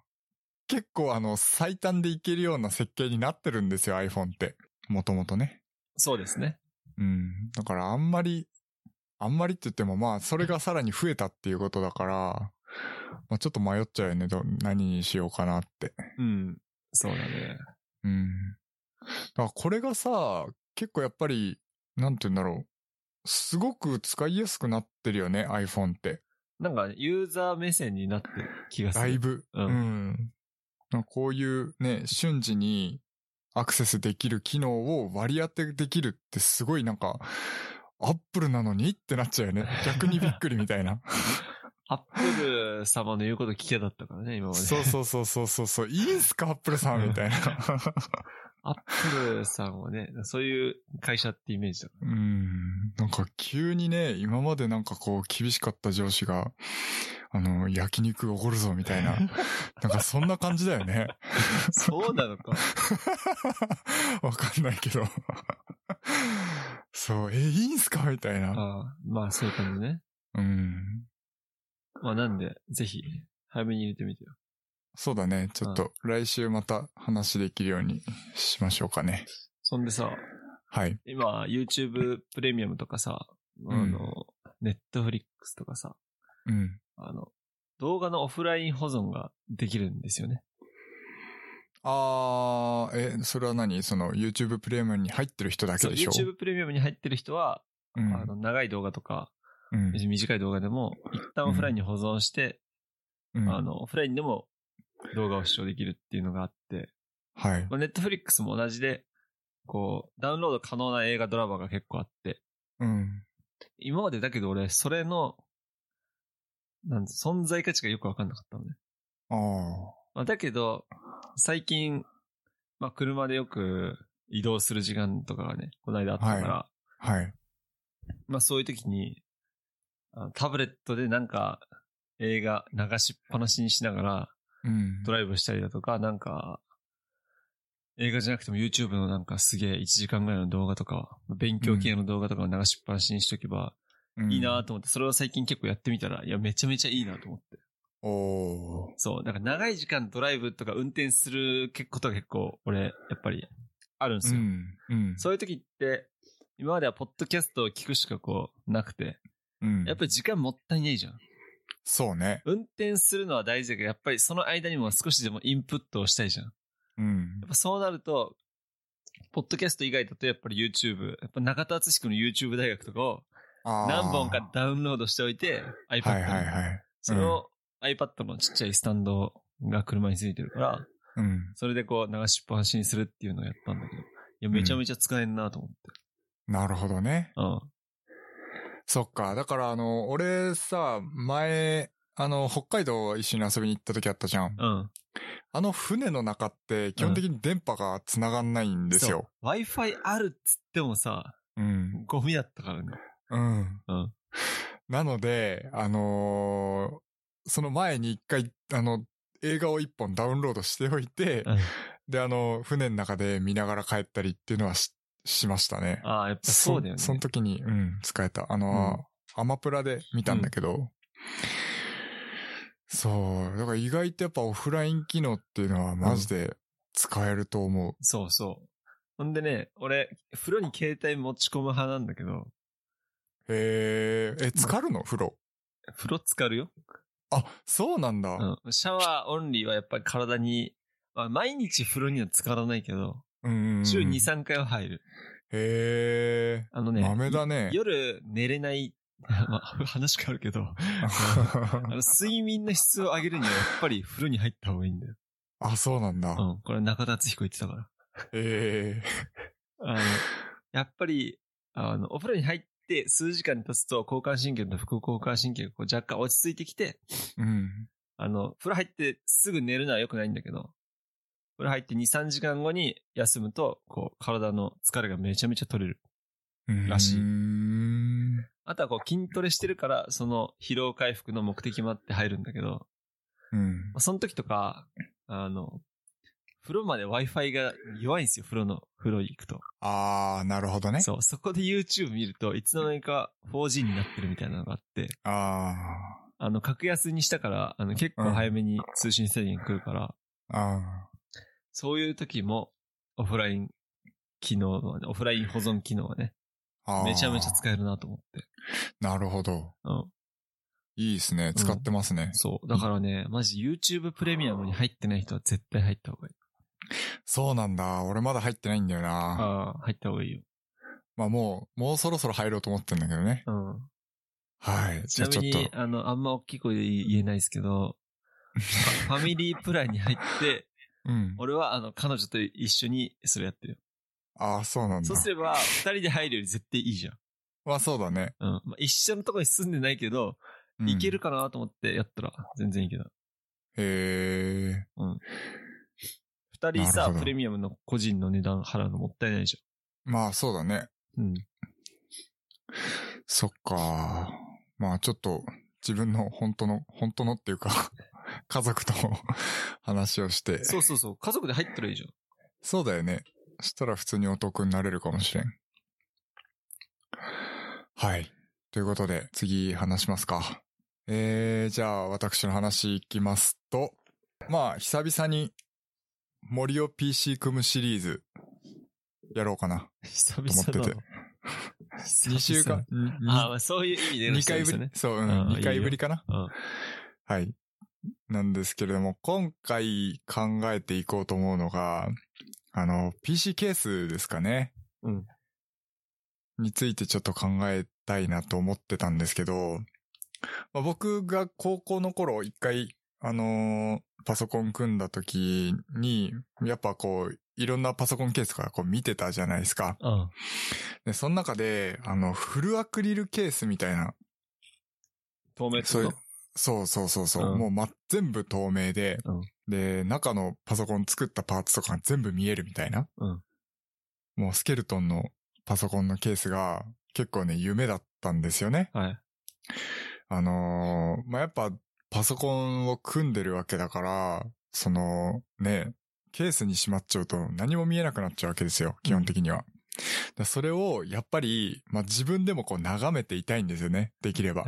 結構あの、最短でいけるような設計になってるんですよ、iPhone って。もともとね。そうですね。うん。だからあんまり、あんまりって言ってもまあ、それがさらに増えたっていうことだから、まあちょっと迷っちゃうよね。ど何にしようかなって。うん。そうだね。うん。だからこれがさ、結構やっぱり、なんて言うんだろう。すごく使いやすくなってるよね、iPhone って。なんか、ユーザー目線になってる気がする。だいぶ。うんうんこういうね、瞬時にアクセスできる機能を割り当てできるってすごいなんか、アップルなのにってなっちゃうよね。逆にびっくりみたいな。アップル様の言うこと聞けだったからね、今まで。そうそうそうそうそうそう。いいんすか、アップルさんみたいな。アップルさんはね、そういう会社ってイメージだかうん。なんか急にね、今までなんかこう厳しかった上司が、あの、焼肉おごるぞみたいな。ら。なんかそんな感じだよね。そうなのか。わかんないけど。そう、え、いいんすかみたいな。ああまあ、そういう感じね。うん。まあ、なんで、ぜひ、早めに入れてみてよ。そうだね。ちょっと来週また話できるようにしましょうかね。そんでさ、はい。今、YouTube プレミアムとかさ、あの、Netflix とかさ、うん。あの、動画のオフライン保存ができるんですよね。あー、え、それは何？その YouTube プレミアムに入ってる人だけでしょ？YouTube プレミアムに入ってる人は、うんあの、長い動画とか、うん短い動画でも、一旦オフラインに保存して、うんあの、オフラインでも動画を視聴できるっていうのがあって、はい。まあ、Netflix も同じで、こう、ダウンロード可能な映画ドラマが結構あって、うん。今までだけど俺、それの、なんつ存在価値がよくわかんなかったのね。あまあ、だけど、最近、まあ、車でよく移動する時間とかがね、この間あったから、あ、はい。まあそういう時に、タブレットでなんか映画流しっぱなしにしながらうん。ドライブしたりだとか、なんか、映画じゃなくても YouTube のなんかすげえ1時間ぐらいの動画とか、勉強系の動画とかを流しっぱなしにしとけばうんいいなと思って、それを最近結構やってみたら、いや、めちゃめちゃいいなと思って。おー。そう、なんか長い時間ドライブとか運転することが結構俺、やっぱりあるんですよ。うん。うん。そういう時って、今まではポッドキャストを聞くしかこう、なくて、うん。やっぱり時間もったいないじゃん。そうね。運転するのは大事だけど、やっぱりその間にも少しでもインプットをしたいじゃん。やうん。っぱそうなると、ポッドキャスト以外だとやっぱり YouTube、やっぱ中田敦君の YouTube 大学とかを何本かダウンロードしておいて、iPad に。はいはいはい。それを iPad のちっちゃいスタンドが車についてるから、うん。それでこう流しっぱなしにするっていうのをやったんだけど、いや、めちゃめちゃ使えんなと思って。なるほどね。うん。そっか。だからあの、俺さ、前、あの、北海道一緒に遊びに行った時あったじゃん。うん。あの船の中って基本的に電波が繋がんないんですよ。そう。Wi-Fi あるっつってもさ、うん。ゴミだったからね。うん。うん。なので、あのーその前に一回、あの、映画を一本ダウンロードしておいて、うんで、あの、船の中で見ながら帰ったりっていうのはし、しましたね。ああ、やっぱそうだよね。その時に、うん、使えた。あの、アマプラで見たんだけど、そう。だから意外とやっぱオフライン機能っていうのはマジで使えると思う。そうそう。ほんでね、俺、風呂に携帯持ち込む派なんだけど、へえ、え、浸かるの？風呂？風呂浸かるよ。あ、そうなんだ。うん。シャワーオンリーはやっぱり体に、まあ、毎日風呂には浸からないけど、週2、3回は入る。へえ。あのね、豆だねい夜寝れない、まあ、話変わるけど、あの睡眠の質を上げるにはやっぱり風呂に入った方がいいんだよ。あ、そうなんだ。うん。これ中田敦彦言ってたから。へえ。あの、やっぱり、あの、お風呂に入って数時間経つと交感神経と副交感神経がこう若干落ち着いてきて、うん。あの、風呂入ってすぐ寝るのは良くないんだけど、風呂入って2、3時間後に休むと、こう、体の疲れがめちゃめちゃ取れる。らしい。あとはこう、筋トレしてるから、その疲労回復の目的もあって入るんだけど、うんま。あその時とか、あの、風呂まで Wi-Fi が弱いんですよ、風呂の、風呂行くと。あー、なるほどね。そう、そこで YouTube 見るといつの間にか 4G になってるみたいなのがあって、ああの、格安にしたから、あの、結構早めに通信制限来るから、あそういう時も、オフライン機能はね、オフライン保存機能はね、あ。めちゃめちゃえ使えるなと思って。なるほど。うん。いいですね。使ってますね。そう。だからね、マジ YouTube プレミアムに入ってない人は絶対入った方がいい。そうなんだ。俺まだ入ってないんだよな。ああ、入った方がいいよ。まあもう、もうそろそろ入ろうと思ってんだけどね。うん。はい。ちじゃあちょっと。あの、あんま大きい声で言えないですけど、ファミリープランに入って、うん。俺はあの、彼女と一緒にそれやってるよ。ああ、そうなんだそう。すれば、二人で入るより絶対いいじゃん。まあそうだね。うん。まあ、一緒のとこに住んでないけど、うんいけるかなと思ってやったら、全然いいけど。へえ。二人さプレミアムの個人の値段払うのもったいないじまあそうだね。ゃん。うん。そっか。まあちょっと、自分の本当の、本当のっていうか、家族と 話をして。そうそうそう。家族で入ったらいいじゃん。そうだよね。そしたら普通にお得になれるかもしれん。はい。ということで、次話しますか。えー、じゃあ私の話いきますと、まあ、久々に森尾 PC 組むシリーズ、やろうかな。久々なの々2週間、ああ、まあそういう意味での2回ぶり？そう、ううんん、2回ぶりかな？うん。はい。なんですけれども、今回考えていこうと思うのが、あの、PC ケースですかね。うん。についてちょっと考えたいなと思ってたんですけど、まあ、僕が高校の頃一回、あのーパソコン組んだ時に、やっぱこう、いろんなパソコンケースとかこう見てたじゃないですか。うん。で、その中で、あの、フルアクリルケースみたいな、透明そういうこ、そうそうそうそう、うんもう、ま、全部透明で、うんで、中のパソコン作ったパーツとかが全部見えるみたいな。うんもうスケルトンのパソコンのケースが結構ね、夢だったんですよね。とはい。あのーまあ、やっぱパソコンを組んでるわけだから、その、ね、ケースにしまっちゃうと何も見えなくなっちゃうわけですよ、基本的には。でそれを、やっぱり、まあ、自分でもこう眺めていたいんですよね、できれば。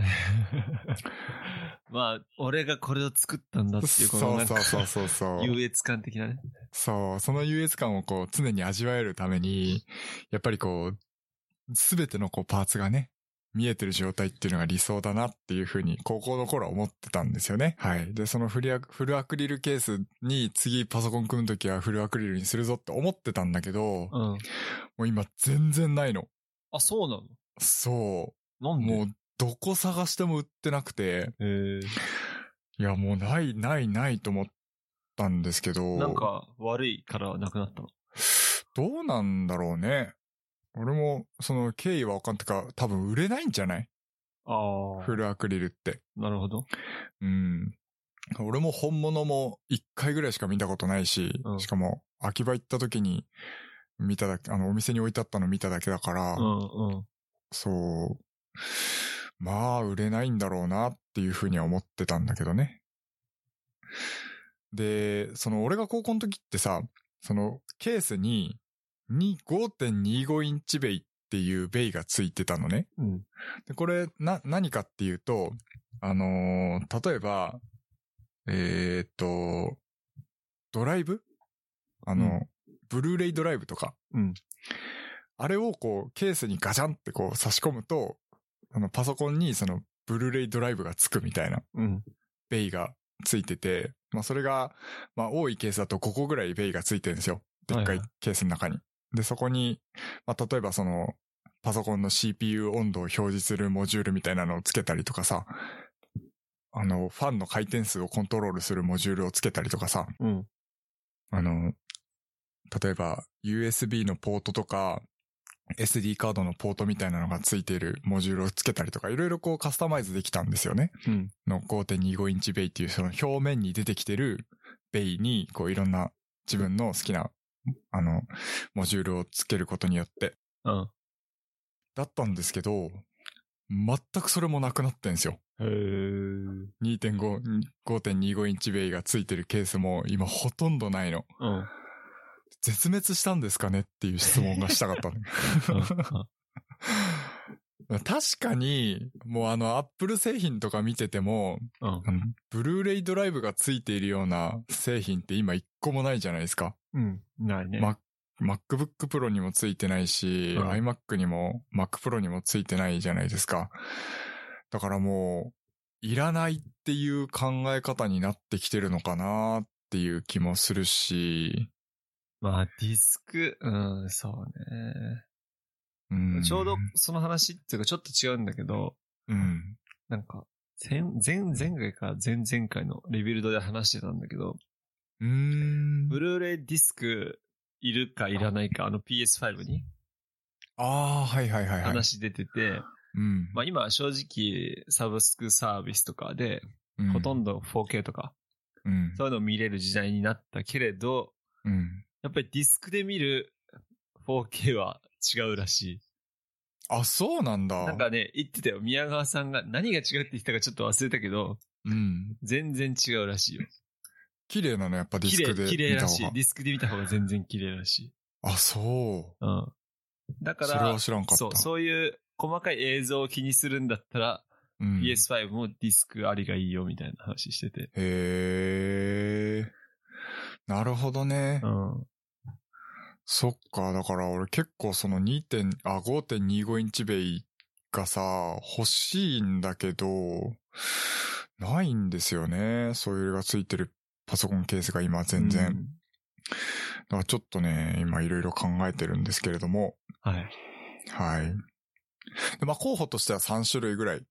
まあ、俺がこれを作ったんだっていう、このそうなんかそうそうそうそう。優越感的なね。そう、その優越感をこう常に味わえるために、やっぱりこう、すべてのこうパーツがね、見えてる状態っていうのが理想だなっていうふうに高校の頃は思ってたんですよね。はい。で、そのフリアフルアクリルケースに次パソコン組むときはフルアクリルにするぞって思ってたんだけど、もうん。う今全然ないの。あ、そうなの？そなんう。で？もうどこ探しても売ってなくて。いやもうないないないと思ったんですけど。なんか悪いからなくなったの？どうなんだろうね。俺も、その経緯はわかんないか、多分売れないんじゃない？あフルアクリルって。なるほど。うん。俺も本物も一回ぐらいしか見たことないし、うんしかも、秋葉行った時に見ただけ、あの、お店に置いてあったの見ただけだから、うんうん。そう。まあ、売れないんだろうなっていうふうには思ってたんだけどね。で、その俺が高校の時ってさ、そのケースにに5.25インチベイっていうベイがついてたのね。うん。で、これ、な、何かっていうと、あのー例えば、えーっと、ドライブ？あの、うんブルーレイドライブとか。うんあれをこう、ケースにガチャンってこう差し込むと、あの、パソコンにその、ブルーレイドライブがつくみたいな、うん。ベイがついてて、まあそれが、まあ多いケースだと5個ぐらいベイがついてるんですよ。でっかはいはいいケースの中に。で、そこに、まあ例えばその、パソコンの CPU 温度を表示するモジュールみたいなのをつけたりとかさ、あの、ファンの回転数をコントロールするモジュールをつけたりとかさ、うん。あの、例えば USB のポートとか、SD カードのポートみたいなのがついているモジュールをつけたりとか、いろいろこうカスタマイズできたんですよね。うん。の5.25インチベイっていうその表面に出てきてるベイに、こういろんな自分の好きな、あの、モジュールをつけることによって、うん。だったんですけど、全くそれもなくなってんですよ。へえ。2.5、5.25インチベイがついてるケースも今ほとんどないの。うん。絶滅したんですかねっていう質問がしたかったの。確かに、もうあの、アップル製品とか見てても、うん。ブルーレイドライブがついているような製品って今一個もないじゃないですか。うん。ないね。ま MacBook Pro にもついてないし、うん iMac にも Mac Pro にもついてないじゃないですか。だからもう、いらないっていう考え方になってきてるのかなっていう気もするし、まあ、ディスク、うん、そうね。うん、ちょうどその話っていうかちょっと違うんだけど、うん。なんか、前、前、前回か前々回のレビルドで話してたんだけど、うーん。ブルーレイディスクいるかいらないか、あの PS5 にああ、はいはいはいはい。話出てて、うん。まあ今正直サブスクサービスとかで、うんほとんど 4K とか、うん。そういうのを見れる時代になったけれど、うん。やっぱりディスクで見る 4K は違うらしい。あ、そうなんだ。なんかね、言ってたよ。宮川さんが何が違うって言ったかちょっと忘れたけど、うん。全然違うらしいよ。綺麗なの、やっぱディスクで綺麗らしい。見た方がデ。ィスクで見た方が全然綺麗らしい。あ、そう。うん。だからそれは、知らんかった。そう、そういう細かい映像を気にするんだったら、うん、PS5 もディスクありがいいよみたいな話してて。へえ。なるほどね。うん。そっか。だから俺結構その2点、あ、5.25インチベイがさ、欲しいんだけど、ないんですよね。そういうのがついてるパソコンケースが今全然。うんだからちょっとね、今いろいろ考えてるんですけれども。はい。はい。でまあ候補としては3種類ぐらい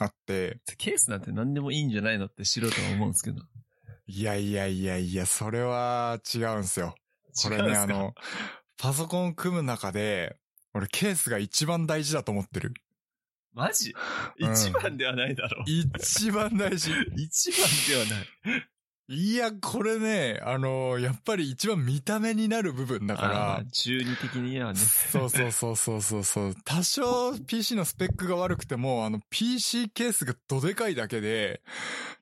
あって、ケースなんて何でもいいんじゃないのって素人は思うんですけど。いやいやいやいや、それは違うんすよ。これね、あの、パソコン組む中で、俺ケースが一番大事だと思ってる。マジ？うん一番ではないだろう。一番大事。一番ではない。いや、これね、あの、やっぱり一番見た目になる部分だかあらー、中二的にはね。そうそうそうそうそうそう。多少 PC のスペックが悪くても、あの PC ケースがどでかいだけで、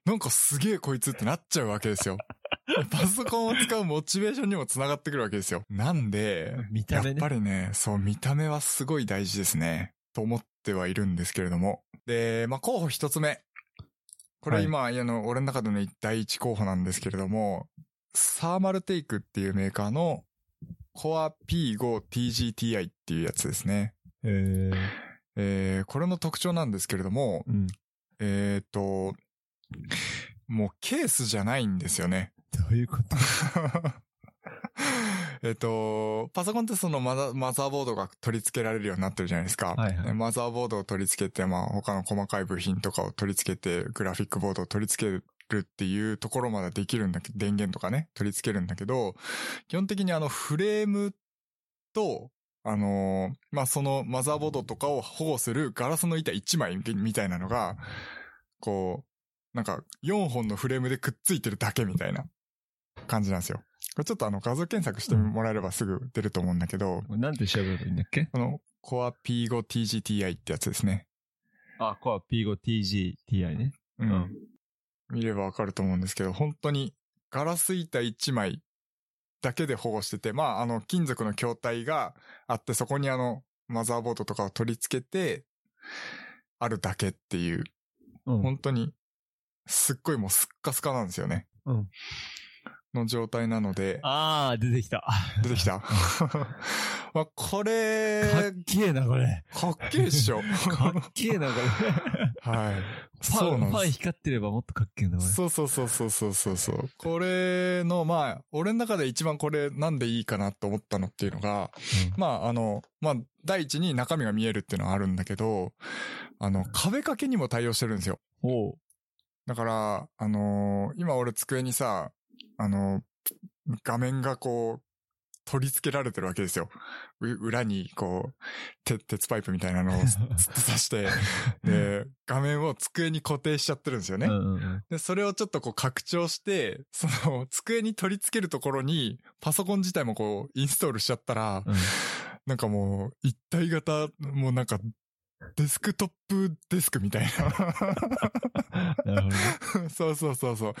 なんかすげえこいつってなっちゃうわけですよ。パソコンを使うモチベーションにもつながってくるわけですよ。なんで、やっ見た目ね。ぱりね、そう、見た目はすごい大事ですね。と思ってはいるんですけれども。で、まあ、候補一つ目。これ今、あの、俺の中での第一候補なんですけれども、サーマルテイクっていうメーカーの Core P5TGTI っていうやつですね。へーえー、これの特徴なんですけれども、うん。えっ、と、もうケースじゃないんですよね。どういうこと？えっと、パソコンってそのマザマザーボードが取り付けられるようになってるじゃないですか。はいはいでマザーボードを取り付けて、まあ他の細かい部品とかを取り付けて、グラフィックボードを取り付けるっていうところまでできるんだけど、電源とかね、取り付けるんだけど、基本的にあのフレームと、あのーまあ、そのマザーボードとかを保護するガラスの板1枚みたいなのが、こう、なんか4本のフレームでくっついてるだけみたいな感じなんですよ。これちょっとあの画像検索してもらえればすぐ出ると思うんだけど、なんて調べればいいんだっけ？この Core P5TGTI ってやつですね。あ、コア P5TGTI ね。ううんん。見ればわかると思うんですけど、本当にガラス板1枚だけで保護してて、まああの金属の筐体があって、そこにあのマザーボードとかを取り付けて、あるだけっていう、うん。本当にすっごいもうスッカスカなんですよね。うんの状態なので、あー、出てきた。出てきた？まあこれ、かっけえな、これ。かっけえっしょ。かっけえな、これ。はい。ファン、ファンそうなんです。光ってればもっとかっけえな、これ。そうそうそうそうそうそうそう。これの、まあ、俺の中で一番これなんでいいかなと思ったのっていうのが、まあ、あの、まあ、第一に中身が見えるっていうのはあるんだけど、あの、壁掛けにも対応してるんですよ。おう。だから、あのー今俺机にさ、あの画面がこう、取り付けられてるわけですよ。う裏にこう、て鉄パイプみたいなのを つっと刺して、で、画面を机に固定しちゃってるんですよね。うんうんうん。で、それをちょっとこう拡張して、その机に取り付けるところにパソコン自体もこうインストールしちゃったら、うんなんかもう一体型、もうなんかデスクトップデスクみたいな るほど。そうそうそうそう。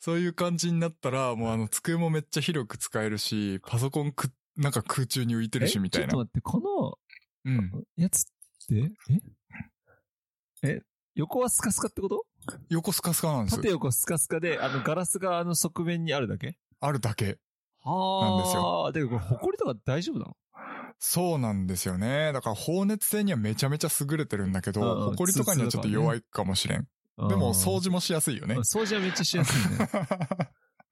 そういう感じになったら、もうあの机もめっちゃ広く使えるし、パソコンく、なんか空中に浮いてるしみたいな。ちょっと待って、このうん。やつっって、え？え、横はスカスカってこと？横スカスカなんです縦横スカスカで、あのガラスがあの側面にあるだけ？あるだけ。はなんですよ。で、これ、埃とか大丈夫なの？そうなんですよね。だから放熱性にはめちゃめちゃ優れてるんだけど、ん埃とかにはちょっと弱いかもしれん。でも掃除もしやすいよねうん。掃除はめっちゃしやすいね。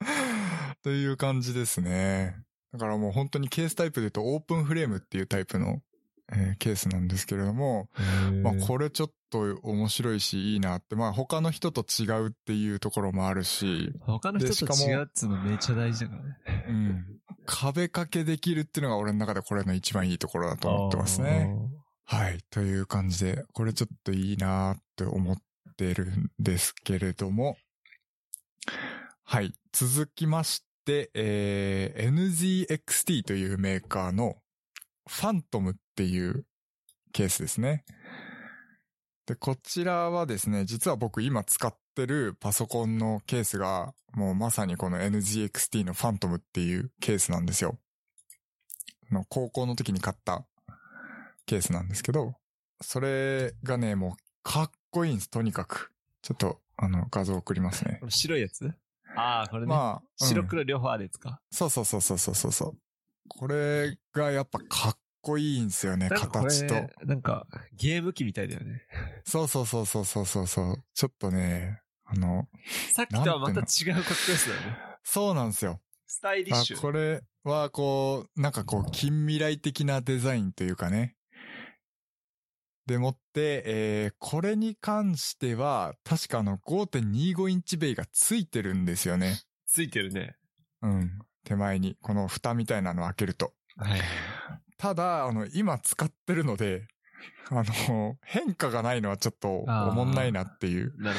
という感じですね。だからもう本当にケースタイプで言うとオープンフレームっていうタイプの、えーケースなんですけれども、まあこれちょっと面白いしいいなって、まあ他の人と違うっていうところもあるし、他の人と違うっつうのめっちゃ大事だからね。うん。壁掛けできるっていうのが俺の中でこれの一番いいところだと思ってますね。はい。という感じで、これちょっといいなって思ってるんですけれども。はい。続きまして、えー、NZXT というメーカーのファントムっていうケースですね。で、こちらはですね、実は僕今使ってるパソコンのケースが、もうまさにこの NZXT のファントムっていうケースなんですよ。の高校の時に買ったケースなんですけど、それがね、もうかっこいいんです、とにかく。ちょっと、あの、画像送りますね白いやつ？ああ、これね。まあ、うん白黒両方あるやつか。そうそうそうそうそうそうそう。これがやっぱかっこいいんですよね、形と。なんか、ゲーム機みたいだよね。そうそうそうそうそうそうそう。ちょっとね、あの、さっきとはまた違うかっこよさだよね。そうなんですよ。スタイリッあシュ。これはこう、なんかこう、近未来的なデザインというかね。でもって、えー、これに関しては、確かあの5.25インチベイがついてるんですよね。ついてるね。うん。手前に、この蓋みたいなのを開けると。はい。ただ、あの、今使ってるので、あの、変化がないのはちょっとおもんないなっていう。な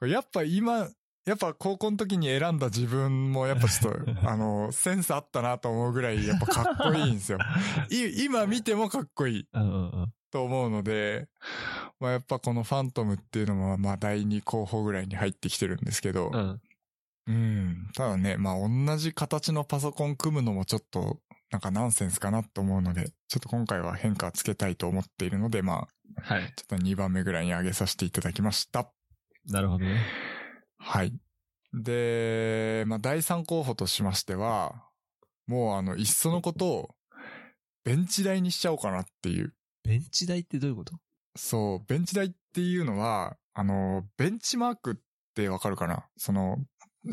るやっぱ今、やっぱ高校の時に選んだ自分もやっぱちょっと、あの、センスあったなと思うぐらいやっぱかっこいいんですよ。い今見てもかっこいい。と思うので、まあやっぱこのファントムっていうのもまあ第2候補ぐらいに入ってきてるんですけど、うん。うん。ただね、まあ同じ形のパソコン組むのもちょっとなんかナンセンスかなと思うので、ちょっと今回は変化つけたいと思っているので、まあはい。ちょっと2番目ぐらいに上げさせていただきました。なるほどね。はい。で、まあ第3候補としましては、もうあの、いっそのことをベンチ台にしちゃおうかなっていう。ベンチ台ってどういうこと？そう、ベンチ台っていうのは、あの、ベンチマークってわかるかな？その、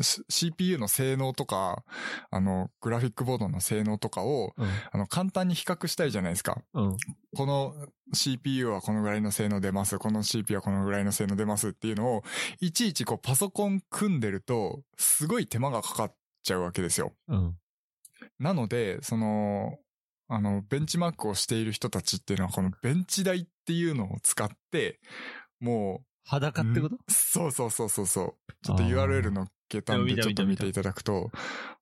CPU の性能とか、あの、グラフィックボードの性能とかを、うん。あの、簡単に比較したいじゃないですか。うん。この CPU はこのぐらいの性能出ます。この CPU はこのぐらいの性能出ますっていうのを、いちいちこうパソコン組んでると、すごい手間がかかっちゃうわけですよ。うん。なので、その、あの、ベンチマークをしている人たちっていうのは、このベンチ台っていうのを使って、も裸ってこと？う、そうそうそうそうそう。ちょっと URL のっけたんで、ちょっと見ていただくと、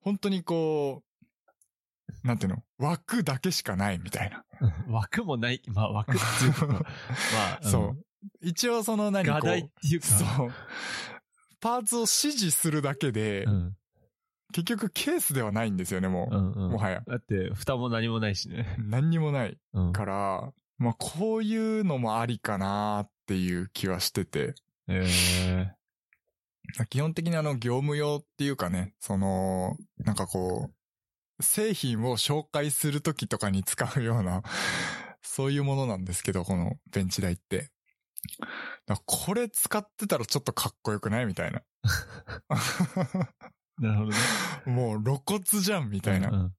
本当にこう、なんていうの枠だけしかないみたいな。う ん枠もない。まあ枠っていうか、まあ、んそう。一応その何こう画題っていうか。そう。パーツを指示するだけで、うん。結局ケースではないんですよね、もう。うんうん。もはや。だって、蓋も何もないしね。何にもないうん。から、まあ、こういうのもありかなっていう気はしてて。ええ基本的にあの、業務用っていうかね、その、なんかこう、製品を紹介するときとかに使うような、そういうものなんですけど、このベンチ台って。これ使ってたらちょっとかっこよくないみたいな。なるほどね。もう露骨じゃんみたいなうん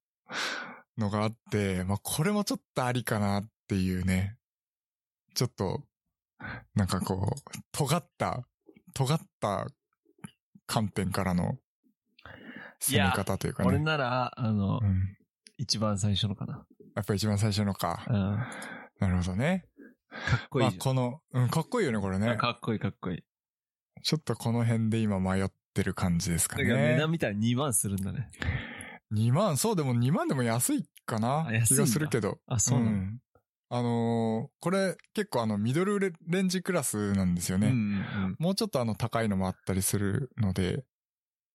のがあって、まあこれもちょっとありかなっていうね。ちょっと、なんかこう、尖った、尖った観点からの攻め方というか俺ね。なら、あのう、ん、一番最初のかな。やっぱ一番最初のか。うん。なるほどね。かっこいいじまあこの、うん、かっこいいよね、これ。ね。かっこいいかっこいい。ちょっとこの辺で今迷ってる感じですかだから値ね段。見たら2万するんだね。2万、そうでも2万でも安いかな気がするけど。あ、そうなの、んあのーこれ結構あのミドルレレンジクラスなんですよね。うんうんもうちょっとあの高いのもあったりするので、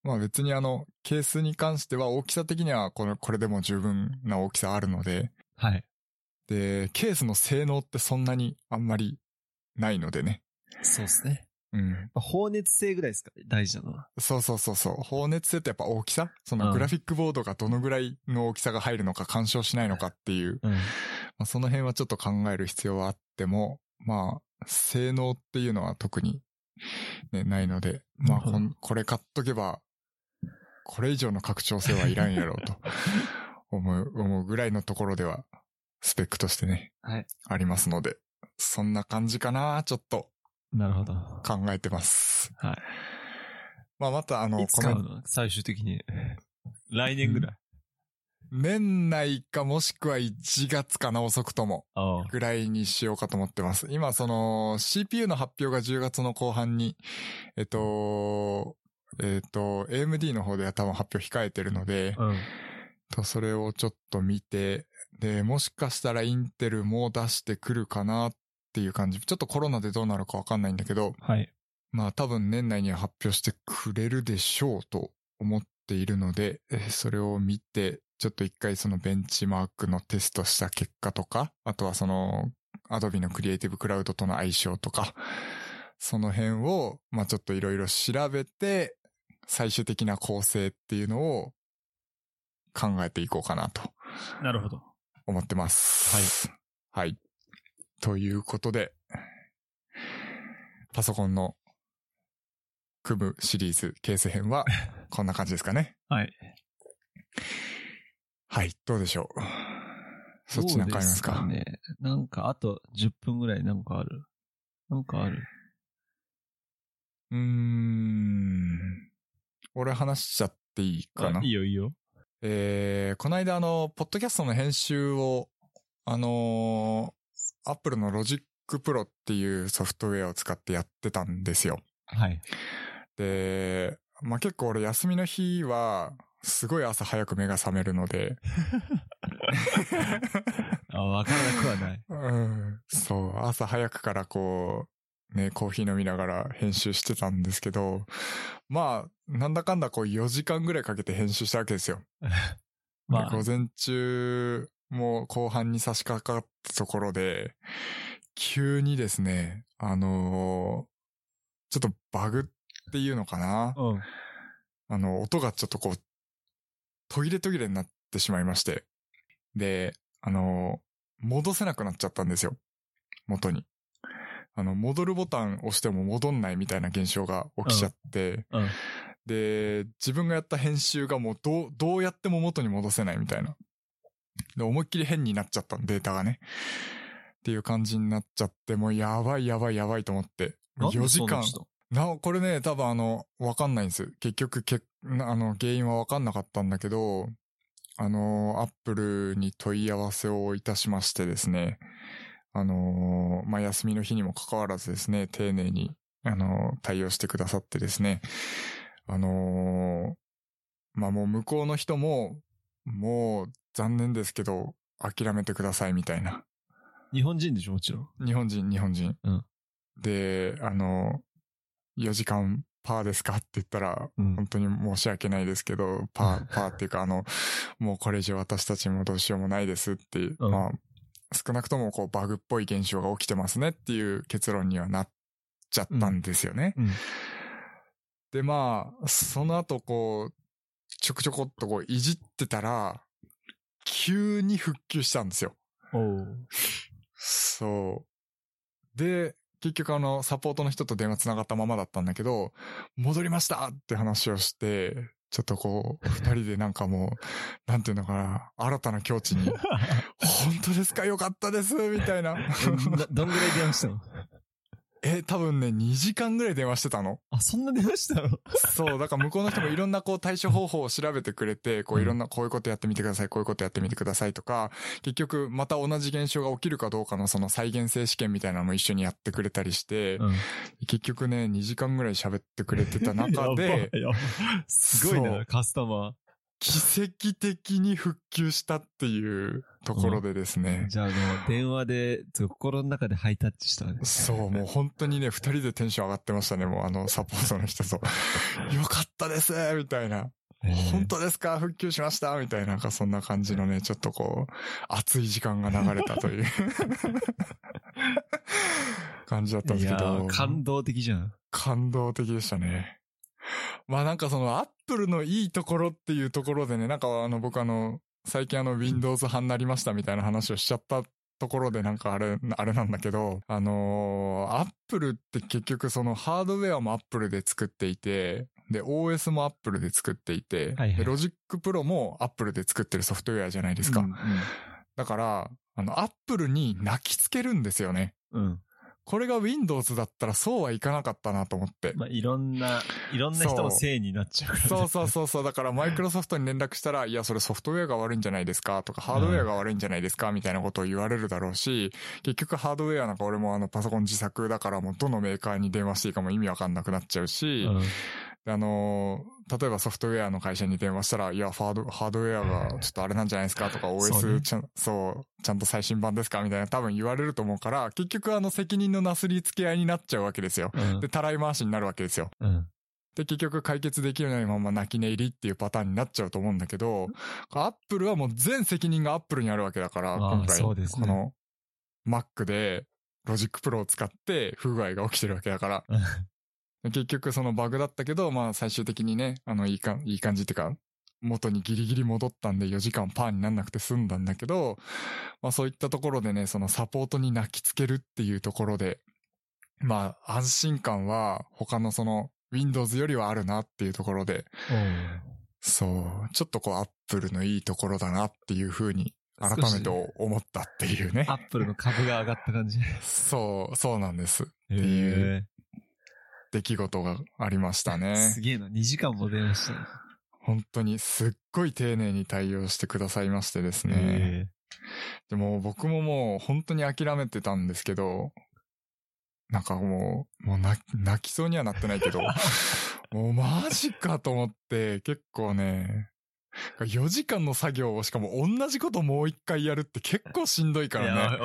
まあ別にあのケースに関しては大きさ的にはこれこれでも十分な大きさあるので、はい。で、ケースの性能ってそんなにあんまりないのでね。そうですね。うん。まあ放熱性ぐらいですか大事なのは。そうそうそうそう。放熱性ってやっぱ大きさ？そのうんグラフィックボードがどのぐらいの大きさが入るのか干渉しないのかっていう、うん。まあ、その辺はちょっと考える必要はあっても、まあ、性能っていうのは特に、ね、ないので、まあこん、これ買っとけば、これ以上の拡張性はいらんやろうと 思う、思うぐらいのところでは、スペックとしてね、はい。ありますので、そんな感じかな、ちょっとなるほど。考えてます。はまあまたあの、うの最終的に。来年ぐらい。年内かもしくは1月かな遅くとも。ぐらいにしようかと思ってます。今その CPU の発表が10月の後半に、えっと、えっと、AMD の方では多分発表控えてるので、うん。とそれをちょっと見て、で、もしかしたらインテルも出してくるかなっていう感じ。ちょっとコロナでどうなるかわかんないんだけど、はい。まあ多分年内には発表してくれるでしょうと思っているので、えーそれを見て、ちょっと一回そのベンチマークのテストした結果とか、あとはその Adobe のクリエイティブクラウドとの相性とか、その辺を、まあちょっといろいろ調べて、最終的な構成っていうのを考えていこうかなとなるほど。思ってます。はい。はい。ということで、パソコンの組むシリーズケース編は こんな感じですかね。はい。はい。どうでしょう？そっちなんかありますか？ね。なんか、あと10分ぐらいなんかある。なんかある。うーん。俺話しちゃっていいかな？あいいよいいよ。えー、この間あの、ポッドキャストの編集を、あのー、アップルのロジックプロっていうソフトウェアを使ってやってたんですよ。はい。で、まあ、結構俺休みの日は、すごい朝早く目が覚めるので、あ、わからなくはない。うん、そう、朝早くからこう、ね、コーヒー飲みながら編集してたんですけど、まあ、なんだかんだこう4時間ぐらいかけて編集したわけですよ。まあで午前中、もう後半に差し掛かったところで、急にですね、あのーちょっとバグっていうのかなうん。あの、音がちょっとこう、途切れ途切れになってしまいまして。で、あの、戻せなくなっちゃったんですよ。元に。あの、戻るボタン押しても戻んないみたいな現象が起きちゃって、うん。で、自分がやった編集がもうどう、どうやっても元に戻せないみたいな。で、思いっきり変になっちゃったデータがね。っていう感じになっちゃって、もうやばいやばいやばいと思って。なんで4時間なっ。たな、これね、多分あの、わかんないんです。結局、けなあの、原因はわかんなかったんだけど、あの、アップルに問い合わせをいたしましてですね、あの、まあ、休みの日にもかかわらずですね、丁寧に、あの、対応してくださってですね、あの、まあ、もう向こうの人も、もう残念ですけど、諦めてくださいみたいな。日本人でしょ、もちろん。日本人、日本人。うんで、あの、4時間パーですかって言ったら、うん本当に申し訳ないですけど、パー、パーっていうか、あの、もうこれ以上私たちもどうしようもないですっていう、うんまあ、少なくともこうバグっぽい現象が起きてますねっていう結論にはなっちゃったんですよね。うん。で、まあ、その後こう、ちょこちょこっとこういじってたら、急に復旧したんですよ。そう。で、結局あの、サポートの人と電話つながったままだったんだけど、戻りましたって話をして、ちょっとこう、二人でなんかもう、なんていうのかな、新たな境地に、本当ですか？よかったですみたいな。どどんぐらい電話したの？え、多分ね、2時間ぐらい電話してたの。あ、そんな電話したの？そう、だから向こうの人もいろんなこう対処方法を調べてくれて、こういろんなこういうことやってみてください、こういうことやってみてくださいとか、結局また同じ現象が起きるかどうかのその再現性試験みたいなのも一緒にやってくれたりして、うん。結局ね、2時間ぐらい喋ってくれてた中で、すごいな、カスタマー。奇跡的に復旧したっていうところでですね、じゃあもう電話で、心の中でハイタッチしたね。そう、もう本当にね、二人でテンション上がってましたね、もうあの、サポートの人と。よかったですみたいな。えー本当ですか復旧しましたみたいな、なんかそんな感じのね、ちょっとこう、熱い時間が流れたという 感じだったんですけど。ー感動的じゃん。感動的でしたね。まあなんかそのプルのいいところっていうところでね、なんかあの僕あの、最近あの Windows 派になりましたみたいな話をしちゃったところでなんかあれ、あれなんだけど、あのー、アップルって結局そのハードウェアもアップルで作っていて、で、OS もアップルで作っていて、はいはいで、ロジックプロもアップルで作ってるソフトウェアじゃないですか。うんだから、あの、アップルに泣きつけるんですよね。うん。うんこれが Windows だったらそうはいかなかったなと思って。まあ、いろんな、いろんな人のせいになっちゃうからね。そうそうそうそう。だからマイクロソフトに連絡したら、いや、それソフトウェアが悪いんじゃないですかとか、ハードウェアが悪いんじゃないですかみたいなことを言われるだろうし、結局ハードウェアなんか俺もあのパソコン自作だからもうどのメーカーに電話していいかも意味わかんなくなっちゃうし、うんであのー例えばソフトウェアの会社に電話したら、いや、ハード、ハードウェアがちょっとあれなんじゃないですかとか、OS ねちゃん、そう、ちゃんと最新版ですかみたいな多分言われると思うから、結局あの責任のなすりつけ合いになっちゃうわけですよ。うんで、たらい回しになるわけですよ。うん。で、結局解決できないまま泣き寝入りっていうパターンになっちゃうと思うんだけど、アップルはもう全責任がアップルにあるわけだから、まあ今回、ねこの Mac でロジックプロを使って不具合が起きてるわけだから、うん結局そのバグだったけど、まあ最終的にね、あの、いいか、いい感じっていうか、元にギリギリ戻ったんで4時間パーになんなくて済んだんだけど、まあそういったところでね、そのサポートに泣きつけるっていうところで、まあ安心感は他のその Windows よりはあるなっていうところで、そう、ちょっとこうアップルのいいところだなっていうふうに改めて思ったっていうねア。ップルの株が上がった感じ。そう、そうなんです。へいう出来事がありましたえねす。げえな。2時間も電話したね。本当にすっごい丁寧に対応してくださいましてですね。へでも僕ももう本当に諦めてたんですけど、なんかもう、もう泣きそうにはなってないけど、もうマジかと思って結構ね、4時間の作業をしかも同じこともう一回やるって結構しんどいえからね。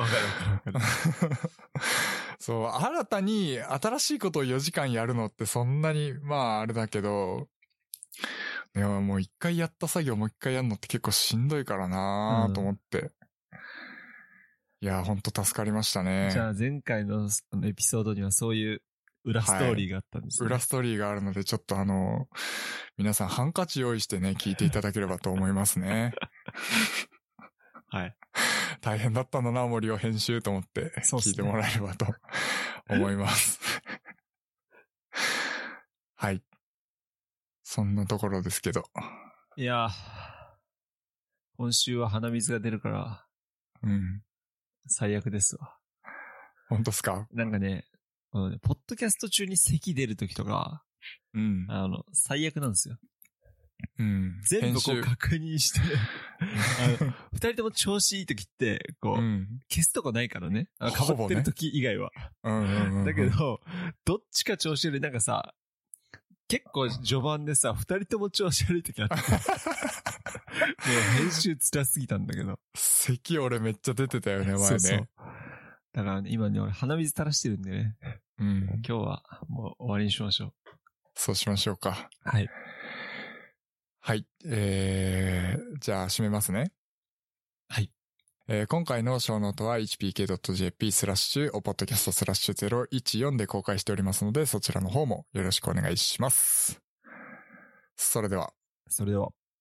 そう、新たに新しいことを4時間やるのってそんなに、まああれだけど、でももう一回やった作業もう一回やるのって結構しんどいからなと思って。いや、ほんと助かりましたね。じゃあ前回のエピソードにはそういう裏ストーリーがあったんですね。裏ストーリーがあるので、ちょっとあの、皆さんハンカチ用意してね、聞いていただければと思いますね。はい。大変だったんだな、森を編集と思って聞いてもらえればと思います。はい。そんなところですけど。いやー今週は鼻水が出るからうん。最悪ですわ。本当っすか？なんかね、このね、ポッドキャスト中に咳出るときとか、うん。あの、最悪なんですよ。うん。全部こう確認して、あの、二人とも調子いいときって、こう、うん。消すとこないからね。あかぶってるとき以外は。うんうんうんうん。だけど、どっちか調子悪い、なんかさ、結構序盤でさ、二人とも調子悪いときあって。もう編集辛すぎたんだけど。咳俺めっちゃ出てたよね、前ね。そうそう。だからね、今ね、俺鼻水垂らしてるんでね。うん。今日はもう終わりにしましょそうしましょうか。う。はい。はい。えー、じゃあ締めますね。はい。えー今回のショーノートは hpk.jp スラッシュおポッドキャストスラッシュ014で公開しておりますので、そちらの方もよろしくお願いします。それでは。それでは。